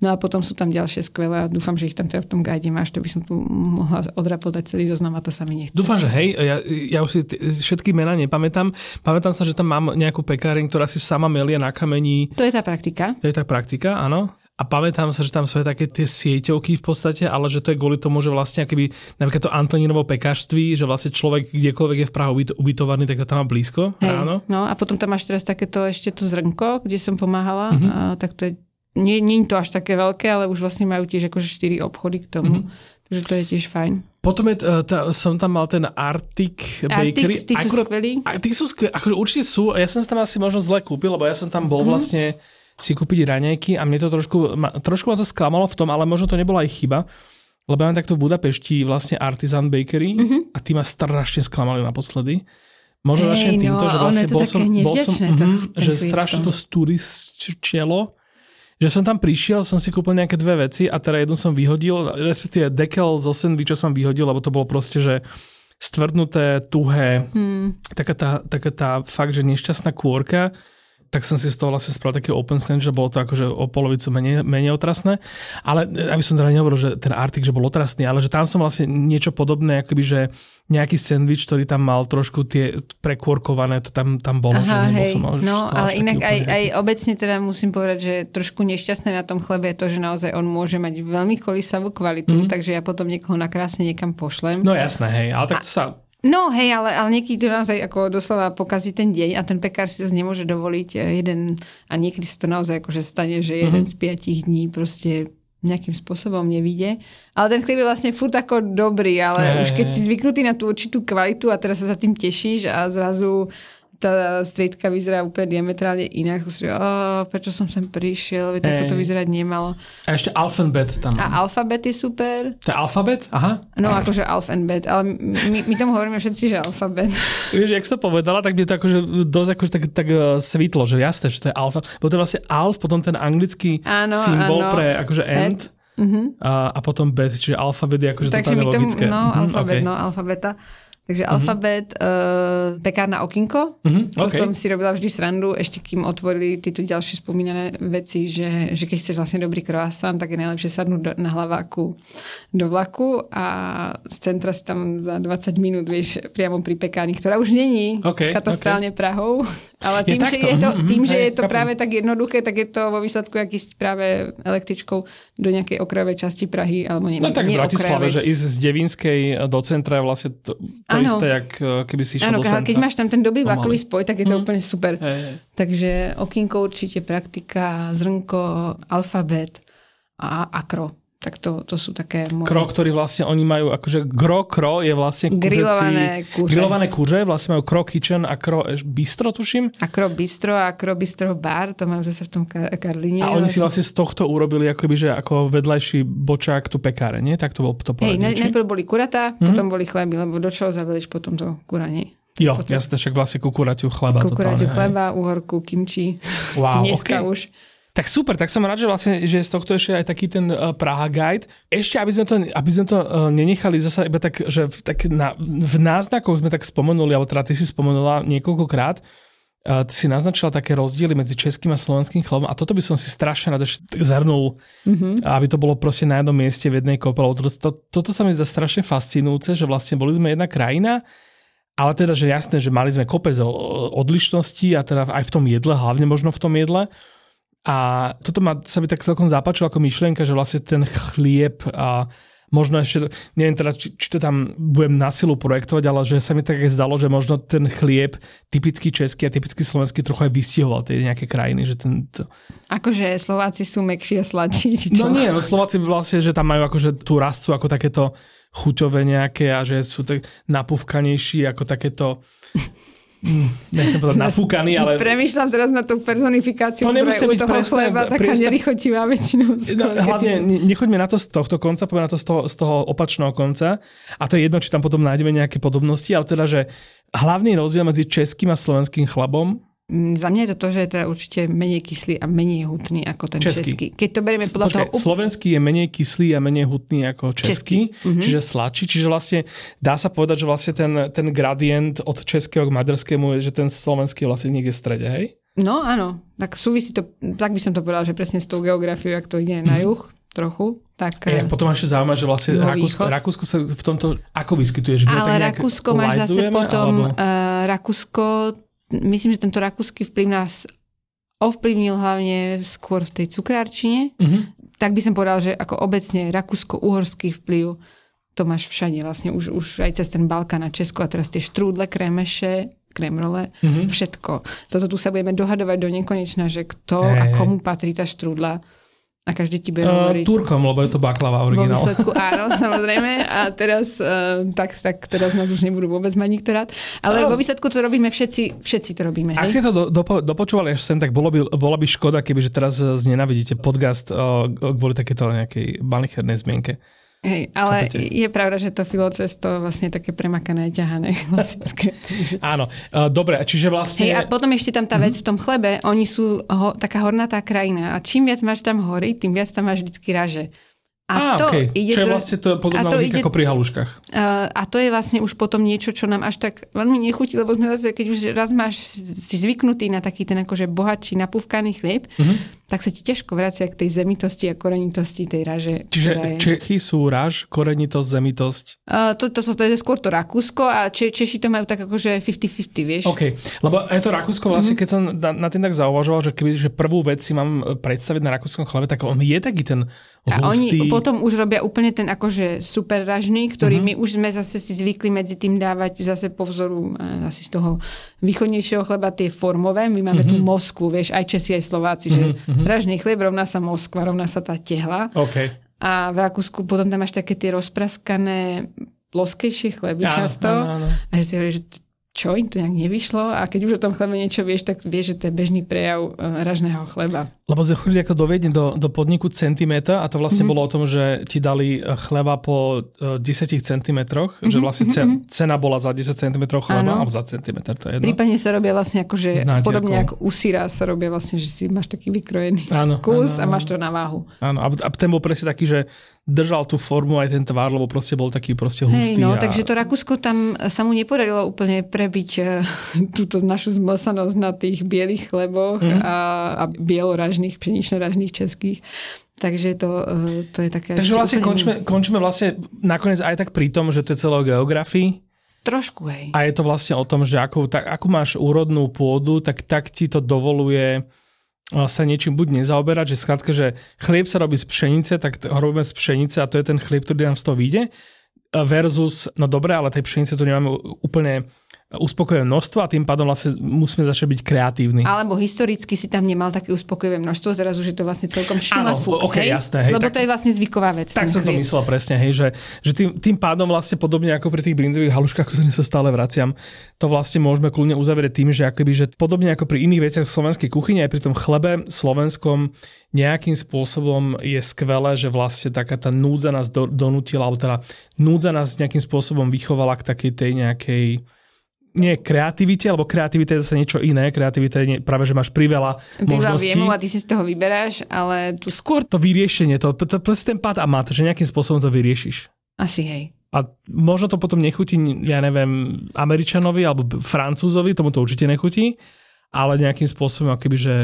No a potom sú tam ďalšie skvelé a dúfam, že ich tam teda v tom guide máš, to by som tu mohla odrapodať celý zoznam a to sa mi nechce. Dúfam, že hej, ja, ja už si t- všetky mená nepamätám. Pamätám sa, že tam mám nejakú pekáreň, ktorá si sama melie na kamení. To je tá praktika. To je tá praktika, áno. A pamätám sa, že tam sú aj také tie sieťovky v podstate, ale že to je kvôli tomu, že vlastne akoby, napríklad to Antoninovo pekažství, že vlastne človek kdekoľvek je v Prahu ubytovaný, tak to tam má blízko Hej, ráno. No a potom tam máš teraz takéto ešte to zrnko, kde som pomáhala, uh-huh. a, tak to je, nie, nie je to až také veľké, ale už vlastne majú tiež akože 4 obchody k tomu. Uh-huh. Takže to je tiež fajn. Potom je, tá, som tam mal ten Arctic Bakery. Arctic, tí sú skvelí. A tí sú skvelí, akože určite sú. Ja som tam asi možno zle kúpil, lebo ja som tam bol uh-huh. vlastne si kúpiť raňajky a mne to trošku, trošku ma to sklamalo v tom, ale možno to nebola aj chyba, lebo ja mám takto v Budapešti vlastne Artisan Bakery mm-hmm. a tí ma strašne sklamali naposledy. Možno hey, začnem no, týmto, že vlastne bol som, bol som to, mm, že strašne to sturičelo, že som tam prišiel, som si kúpil nejaké dve veci a teda jednu som vyhodil, respektíve dekel zo sandviča som vyhodil, lebo to bolo proste, že stvrdnuté, tuhé, hmm. taká, tá, taká tá fakt, že nešťastná kôrka tak som si z toho vlastne spravil taký open stand, že bolo to akože o polovicu menej, menej otrasné. Ale e, aby som teda nehovoril, že ten artik, že bol otrasný, ale že tam som vlastne niečo podobné, akoby, že nejaký sandwich, ktorý tam mal trošku tie prekôrkované, to tam, tam bolo, Aha, že hej. som mal, No, ale inak aj, aj obecne teda musím povedať, že trošku nešťastné na tom chlebe je to, že naozaj on môže mať veľmi kolisavú kvalitu, mm-hmm. takže ja potom niekoho nakrásne niekam pošlem. No jasné, hej, ale tak to sa No hej, ale, ale niekedy to naozaj ako doslova pokazí ten deň a ten pekár si zase nemôže dovoliť eh, jeden a niekedy sa to naozaj akože stane, že jeden mm-hmm. z piatich dní proste nejakým spôsobom nevíde. Ale ten chlieb je vlastne furt ako dobrý, ale hey, už keď hey. si zvyknutý na tú určitú kvalitu a teraz sa za tým tešíš a zrazu tá striedka vyzerá úplne diametrálne inak. Si, oh, prečo som sem prišiel, veď takto to vyzerať nemalo. A ešte alfabet tam. A alfabet je super. To je alfabet? Aha. No akože alfabet, ale my, my tomu hovoríme všetci, že alfabet. Vieš, jak sa povedala, tak by to akože dosť akože tak, tak uh, svitlo, že jasné, že to je alfa. Bo to je vlastne alf, potom ten anglický áno, symbol áno. pre akože end. Uh-huh. A, a potom bet, čiže alfabet je akože Takže totálne logické. No, uh-huh, alfabet, okay. no, alfabeta. Takže uh-huh. alfabet, uh, pekárna okinko, to okay. som si robila vždy srandu, ešte kým otvorili tieto ďalšie spomínané veci, že, že keď chceš vlastne dobrý croissant, tak je najlepšie sadnúť do, na hlaváku do vlaku a z centra si tam za 20 minút vieš priamo pri pekárni, ktorá už není okay, katastrálne okay. Prahou, ale tým, je že, je to, mhm, tým, že je to práve tak jednoduché, tak je to vo výsledku aký práve električkou do nejakej okrajovej časti Prahy, alebo nie, No tak v Bratislave, že ísť z Devinskej do centra je vlastne to, to ano. isté, jak eh, keby si išiel ano, do Senca. keď máš tam ten dobrý vlakový spoj, tak je to hmm. úplne super. Hey. Takže okinko určite, praktika, zrnko, alfabet a akro. Tak to, to sú také moje... Kro, ktorý vlastne oni majú, akože gro, kro je vlastne Grilované kúře. Grilované kúře, vlastne majú kro kitchen a kro bistro, tuším. A kro bistro a kro bistro bar, to mám zase v tom Karline. A oni vlastne. si vlastne z tohto urobili akoby, že ako vedľajší bočák tu pekáre, nie? Tak to bol to Hej, najprv boli kuratá, mm-hmm. potom boli chleby, lebo do čoho zaveliš potom to kuranie. Jo, potom... jasne, však vlastne kukuraťu chleba. Kukuraťu chleba, uhorku, kimči. Wow, Dneska okay. už. Tak super, tak som rád, že vlastne, že z tohto ešte aj taký ten uh, Praha Guide. Ešte, aby sme to, aby sme to uh, nenechali zase iba tak, že v, tak na, v náznakoch sme tak spomenuli, alebo teda ty si spomenula niekoľkokrát, uh, ty si naznačila také rozdiely medzi českým a slovenským chlebom a toto by som si strašne ešte zhrnul, mm-hmm. aby to bolo proste na jednom mieste v jednej kope. To, toto sa mi zdá strašne fascinujúce, že vlastne boli sme jedna krajina, ale teda, že jasné, že mali sme kopec odlišností a teda aj v tom jedle, hlavne možno v tom jedle, a toto ma, sa mi tak celkom zapáčilo ako myšlienka, že vlastne ten chlieb a možno ešte, neviem teda, či, či to tam budem na silu projektovať, ale že sa mi tak zdalo, že možno ten chlieb typický český a typický slovenský trochu aj vystihoval tie nejaké krajiny. Že ten, to... Akože Slováci sú mekší a sladší? No nie, no Slováci vlastne, že tam majú akože tú rastu ako takéto chuťové nejaké a že sú tak napúvkanejší ako takéto nechcem povedať nafúkaný, ale... Premýšľam teraz na tú personifikáciu, to je u toho presné, chleba taká presné... nelichotivá väčšinou. No, hlavne si... nechoďme na to z tohto konca, poďme na to z toho, z toho opačného konca. A to je jedno, či tam potom nájdeme nejaké podobnosti, ale teda, že hlavný rozdiel medzi českým a slovenským chlebom za mňa je to to, že je teda určite menej kyslý a menej hutný ako ten český. český. Keď to berieme podľa Počkej, toho... Slovenský je menej kyslý a menej hutný ako český, český. Mm-hmm. čiže sladší. Čiže vlastne dá sa povedať, že vlastne ten, ten gradient od českého k maďarskému je, že ten slovenský je vlastne niekde v strede, hej? No áno, tak súvisí to, tak by som to povedal, že presne s tou geografiou, ak to ide mm-hmm. na mhm. juh trochu. Tak, ja, potom ešte zaujímavé, že vlastne Rakúsko, Rakúsko sa v tomto ako vyskytuje? Že Ale Rakúsko máš zase potom, alebo... uh, Rakúsko myslím, že tento rakúsky vplyv nás ovplyvnil hlavne skôr v tej cukrárčine. Uh-huh. Tak by som povedal, že ako obecne rakúsko-uhorský vplyv to máš všade vlastne už, už aj cez ten Balkán na Česko a teraz tie štrúdle, krémeše, krémrole, uh-huh. všetko. Toto tu sa budeme dohadovať do nekonečna, že kto hey. a komu patrí tá štrúdla a každý ti bude uh, hovoriť... Turkom, lebo je to baklava originál. Vo výsledku áno, samozrejme. A teraz, uh, tak, tak teraz nás už nebudú vôbec mať nikto rád. Ale uh, vo výsledku to robíme všetci, všetci to robíme. Ak hej? ste to do, do, dopočúvali až sem, tak bolo by, bola by škoda, keby že teraz znenavidíte podcast uh, kvôli takéto nejakej malichernej zmienke. Hej, ale Chápete? je pravda, že to filocesto vlastne také premakané, ťahané, klasické. Áno, uh, dobre, čiže vlastne... Hej, a potom ešte tam tá vec mm-hmm. v tom chlebe, oni sú ho, taká hornatá krajina a čím viac máš tam hory, tým viac tam máš vždycky raže. A, a to okay. ide čo je vlastne to podobná ide, ako pri haluškách. Uh, a to je vlastne už potom niečo, čo nám až tak veľmi nechutí, lebo sme zase, keď už raz máš si zvyknutý na taký ten akože bohatší napúvkaný chlieb, uh-huh tak sa ti ťažko vracia k tej zemitosti a korenitosti tej raže. Čiže je... Čechy sú raž, korenitosť, zemitosť? Uh, to, to, to, to je skôr to Rakúsko a Če, Češi to majú tak akože 50-50, vieš? OK, lebo aj to Rakúsko vlastne, mm-hmm. keď som na, na tým tak zauvažoval, že keby že prvú vec si mám predstaviť na rakúskom chlebe, tak on je taký ten hustý. A oni potom už robia úplne ten akože super ražný, ktorý mm-hmm. my už sme zase si zvykli medzi tým dávať zase po vzoru asi z toho východnejšieho chleba tie formové. My máme mm-hmm. tú mosku, vieš, aj Česi, aj Slováci, mm-hmm. že mhm. Dražný chlieb rovná sa Moskva, rovná sa tá tehla. Okay. A v Rakúsku potom tam máš také tie rozpraskané ploskejšie chleby áno, často. Áno, áno. A že si hovorí, že čo im to nejak nevyšlo a keď už o tom chlebe niečo vieš, tak vieš, že to je bežný prejav e, ražného chleba. Lebo chodili ako do Viedne, do, do podniku Centimetra a to vlastne mm-hmm. bolo o tom, že ti dali e, chleba po 10 cm, mm-hmm. že mhm, vlastne cena, mm-hmm. cena bola za 10 cm chleba, alebo za centimetr, to je jedno. Prípadne sa robia vlastne ako, že Znáte podobne ako... ako u syra sa robia vlastne, že si máš taký vykrojený ano, kus ano, a máš to na váhu. Áno, a, a ten bol presne taký, že držal tú formu aj ten tvar, lebo proste bol taký proste hustý. Hej, no, a... takže to Rakúsko tam sa mu nepodarilo úplne prebiť eh, túto našu zmlsanosť na tých bielých chleboch mm. a, a bieloražných, pšenično-ražných českých. Takže to, eh, to je také... Takže vlastne končíme, končíme vlastne nakoniec aj tak pri tom, že to je celé o geografii. Trošku, hej. A je to vlastne o tom, že ako, tak, ako máš úrodnú pôdu, tak, tak ti to dovoluje sa niečím buď nezaoberať, že skrátka, že chlieb sa robí z pšenice, tak ho robíme z pšenice a to je ten chlieb, ktorý nám z toho vyjde versus, no dobre, ale tej pšenice tu nemáme úplne uspokojivé množstvo a tým pádom vlastne musíme začať byť kreatívni. Alebo historicky si tam nemal také uspokojivé množstvo, teraz už je to vlastne celkom šumafú. Áno, okay, hej? jasné. Hej, Lebo tak, to je vlastne zvyková vec. Tak som chlieb. to myslel presne, hej, že, že tým, tým pádom vlastne podobne ako pri tých brinzových haluškách, ktorým sa stále vraciam, to vlastne môžeme kľudne uzavrieť tým, že, akoby, že podobne ako pri iných veciach v slovenskej kuchyni, aj pri tom chlebe slovenskom nejakým spôsobom je skvelé, že vlastne taká tá núdza nás do, donútila, alebo teda núdza nás nejakým spôsobom vychovala k takej tej nejakej nie kreativite, lebo kreativita je zase niečo iné. Kreativita je nie, práve, že máš priveľa možností. Viemu a ty si z toho vyberáš, ale... Tu... Skôr to vyriešenie, to, to, to, ten pád a mat, že nejakým spôsobom to vyriešiš. Asi hej. A možno to potom nechutí, ja neviem, Američanovi alebo Francúzovi, tomu to určite nechutí, ale nejakým spôsobom, akoby, že...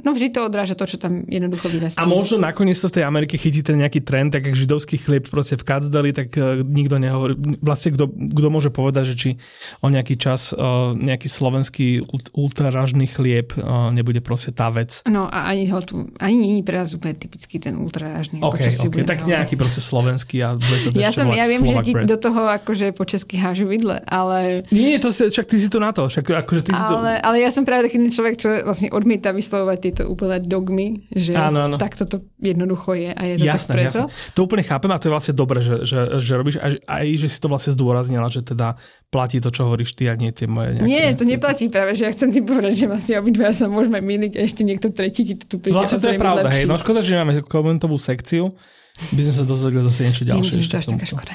No vždy to odráža to, čo tam jednoducho vyrastie. A možno nakoniec to v tej Amerike chytí ten nejaký trend, tak ako židovský chlieb proste v Kacdeli, tak uh, nikto nehovorí. Vlastne kto, kto môže povedať, že či o nejaký čas uh, nejaký slovenský ultraražný chlieb uh, nebude proste tá vec. No a ani ho tu, ani nie je pre nás úplne typický ten ultraražný. Okay, okay, tak nejaký proste slovenský a bude sa ja, som, ja viem, Slovak že ti do toho akože po česky hážu vidle, ale... Nie, to si, však ty si tu na to. Však, akože ty ale, si to... ale ja som práve práve taký človek, čo vlastne odmieta vyslovovať tieto úplne dogmy, že áno, áno. takto to jednoducho je a je to jasné, tak preto. Jasné. To úplne chápem a to je vlastne dobre, že, že, že robíš aj, aj, že si to vlastne zdôraznila, že teda platí to, čo hovoríš ty a nie tie moje nejaké... Nie, to neplatí práve, že ja chcem ti povedať, že vlastne obidva sa môžeme miliť a ešte niekto tretí ti to tu príde Vlastne to je pravda, hej. No škoda, že máme komentovú sekciu. By sme sa dozvedeli zase niečo ďalšie. Nie, ešte to až taká škoda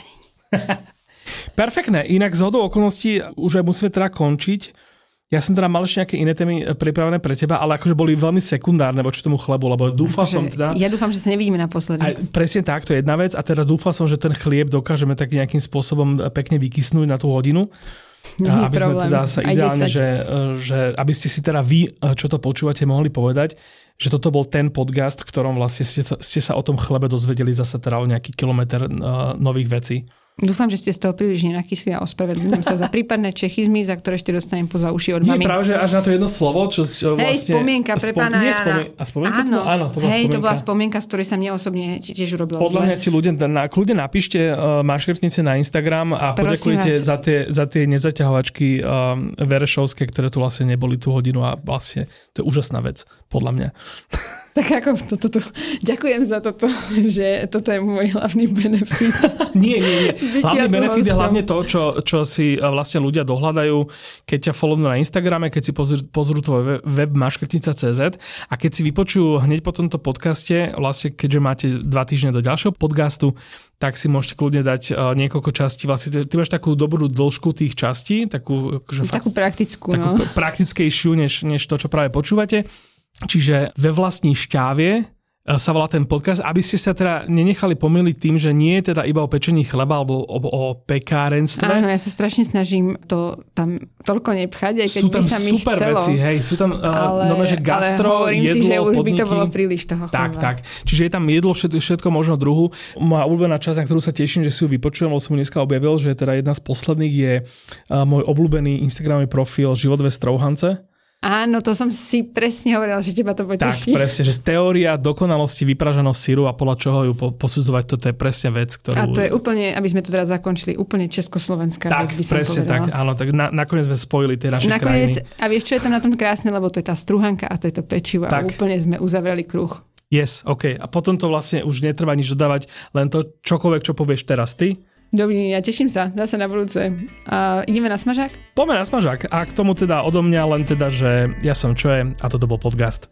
Perfektné. Inak z hodou okolností už aj musíme teda končiť. Ja som teda mal ešte nejaké iné témy eh, pripravené pre teba, ale akože boli veľmi sekundárne voči tomu chlebu, lebo dúfal som teda... Ja dúfam, že sa nevidíme naposledy. Aj, presne tak, to je jedna vec a teda dúfal som, že ten chlieb dokážeme tak nejakým spôsobom eh, pekne vykysnúť na tú hodinu. Nie aby problém. sme teda sa ideálne, že, eh, že aby ste si teda vy, čo to počúvate, mohli povedať, že toto bol ten podcast, v ktorom vlastne ste, ste sa o tom chlebe dozvedeli zase teda o nejaký kilometr nových vecí. Dúfam, že ste z toho príliš nenakysli a ospravedlňujem sa za prípadné čechizmy, za ktoré ešte dostanem poza uši od mami. Nie, práve, že až na to jedno slovo, čo vlastne... Hej, spomienka pre pána Jana. a spomienka áno, to, áno, to bola hej, spomienka. to bola spomienka, z ktorej sa mne osobne tiež urobilo Podľa zle. mňa ti ľudia, na, kľudne napíšte uh, maškrtnice na Instagram a poďakujte za tie, za tie nezaťahovačky um, verešovské, ktoré tu vlastne neboli tú hodinu a vlastne to je úžasná vec, podľa mňa. Tak ako toto, to, ďakujem za toto, že toto je môj hlavný benefit. nie, nie, nie. Hlavný benefit je hlavne to, čo, čo si e, vlastne ľudia dohľadajú, keď ťa follow na Instagrame, keď si pozrú, pozrú tvoj web maškrtnica.cz a keď si vypočujú hneď po tomto podcaste, vlastne keďže máte dva týždne do ďalšieho podcastu, tak si môžete kľudne dať uh, niekoľko častí. Vlastne ty máš takú dobrú dĺžku tých častí, takú, akože takú fakt, praktickú. Takú no. praktickejšiu, než, než to, čo práve počúvate. Čiže ve vlastní šťávie e, sa volá ten podcast, aby ste sa teda nenechali pomýliť tým, že nie je teda iba o pečení chleba alebo o, o pekárenstve. Áno, ja sa strašne snažím to tam toľko nepchať, aj keď sú tam by sa mi super chcelo. veci, hej, sú tam ale, no, že gastro, ale jedlo, si, že už podniky. by to bolo príliš toho chleba. Tak, tak. Čiže je tam jedlo všetko, všetko možno druhu. Moja obľúbená časť, na ktorú sa teším, že si ju vypočujem, lebo som dneska objavil, že teda jedna z posledných je uh, môj obľúbený Instagramový profil Život ve Strouhance Áno, to som si presne hovorila, že teba to poteší. Tak, presne, že teória dokonalosti vypražaného síru a podľa čoho ju posudzovať, toto je presne vec, ktorú... A to je úplne, aby sme to teraz zakončili, úplne československá tak, vec, by som presne povedala. tak, áno, tak na, nakoniec sme spojili tie naše nakoniec, krajiny. A vieš, čo je tam na tom krásne, lebo to je tá struhanka a to je to pečivo tak. a úplne sme uzavreli kruh. Yes, OK. A potom to vlastne už netreba nič dodávať, len to čokoľvek, čo povieš teraz ty, Ja teším sa. Zase na budúce. Uh, ideme na smažák? Poďme na smažák. A k tomu teda odo mňa len teda, že ja som čo je a toto bol podcast.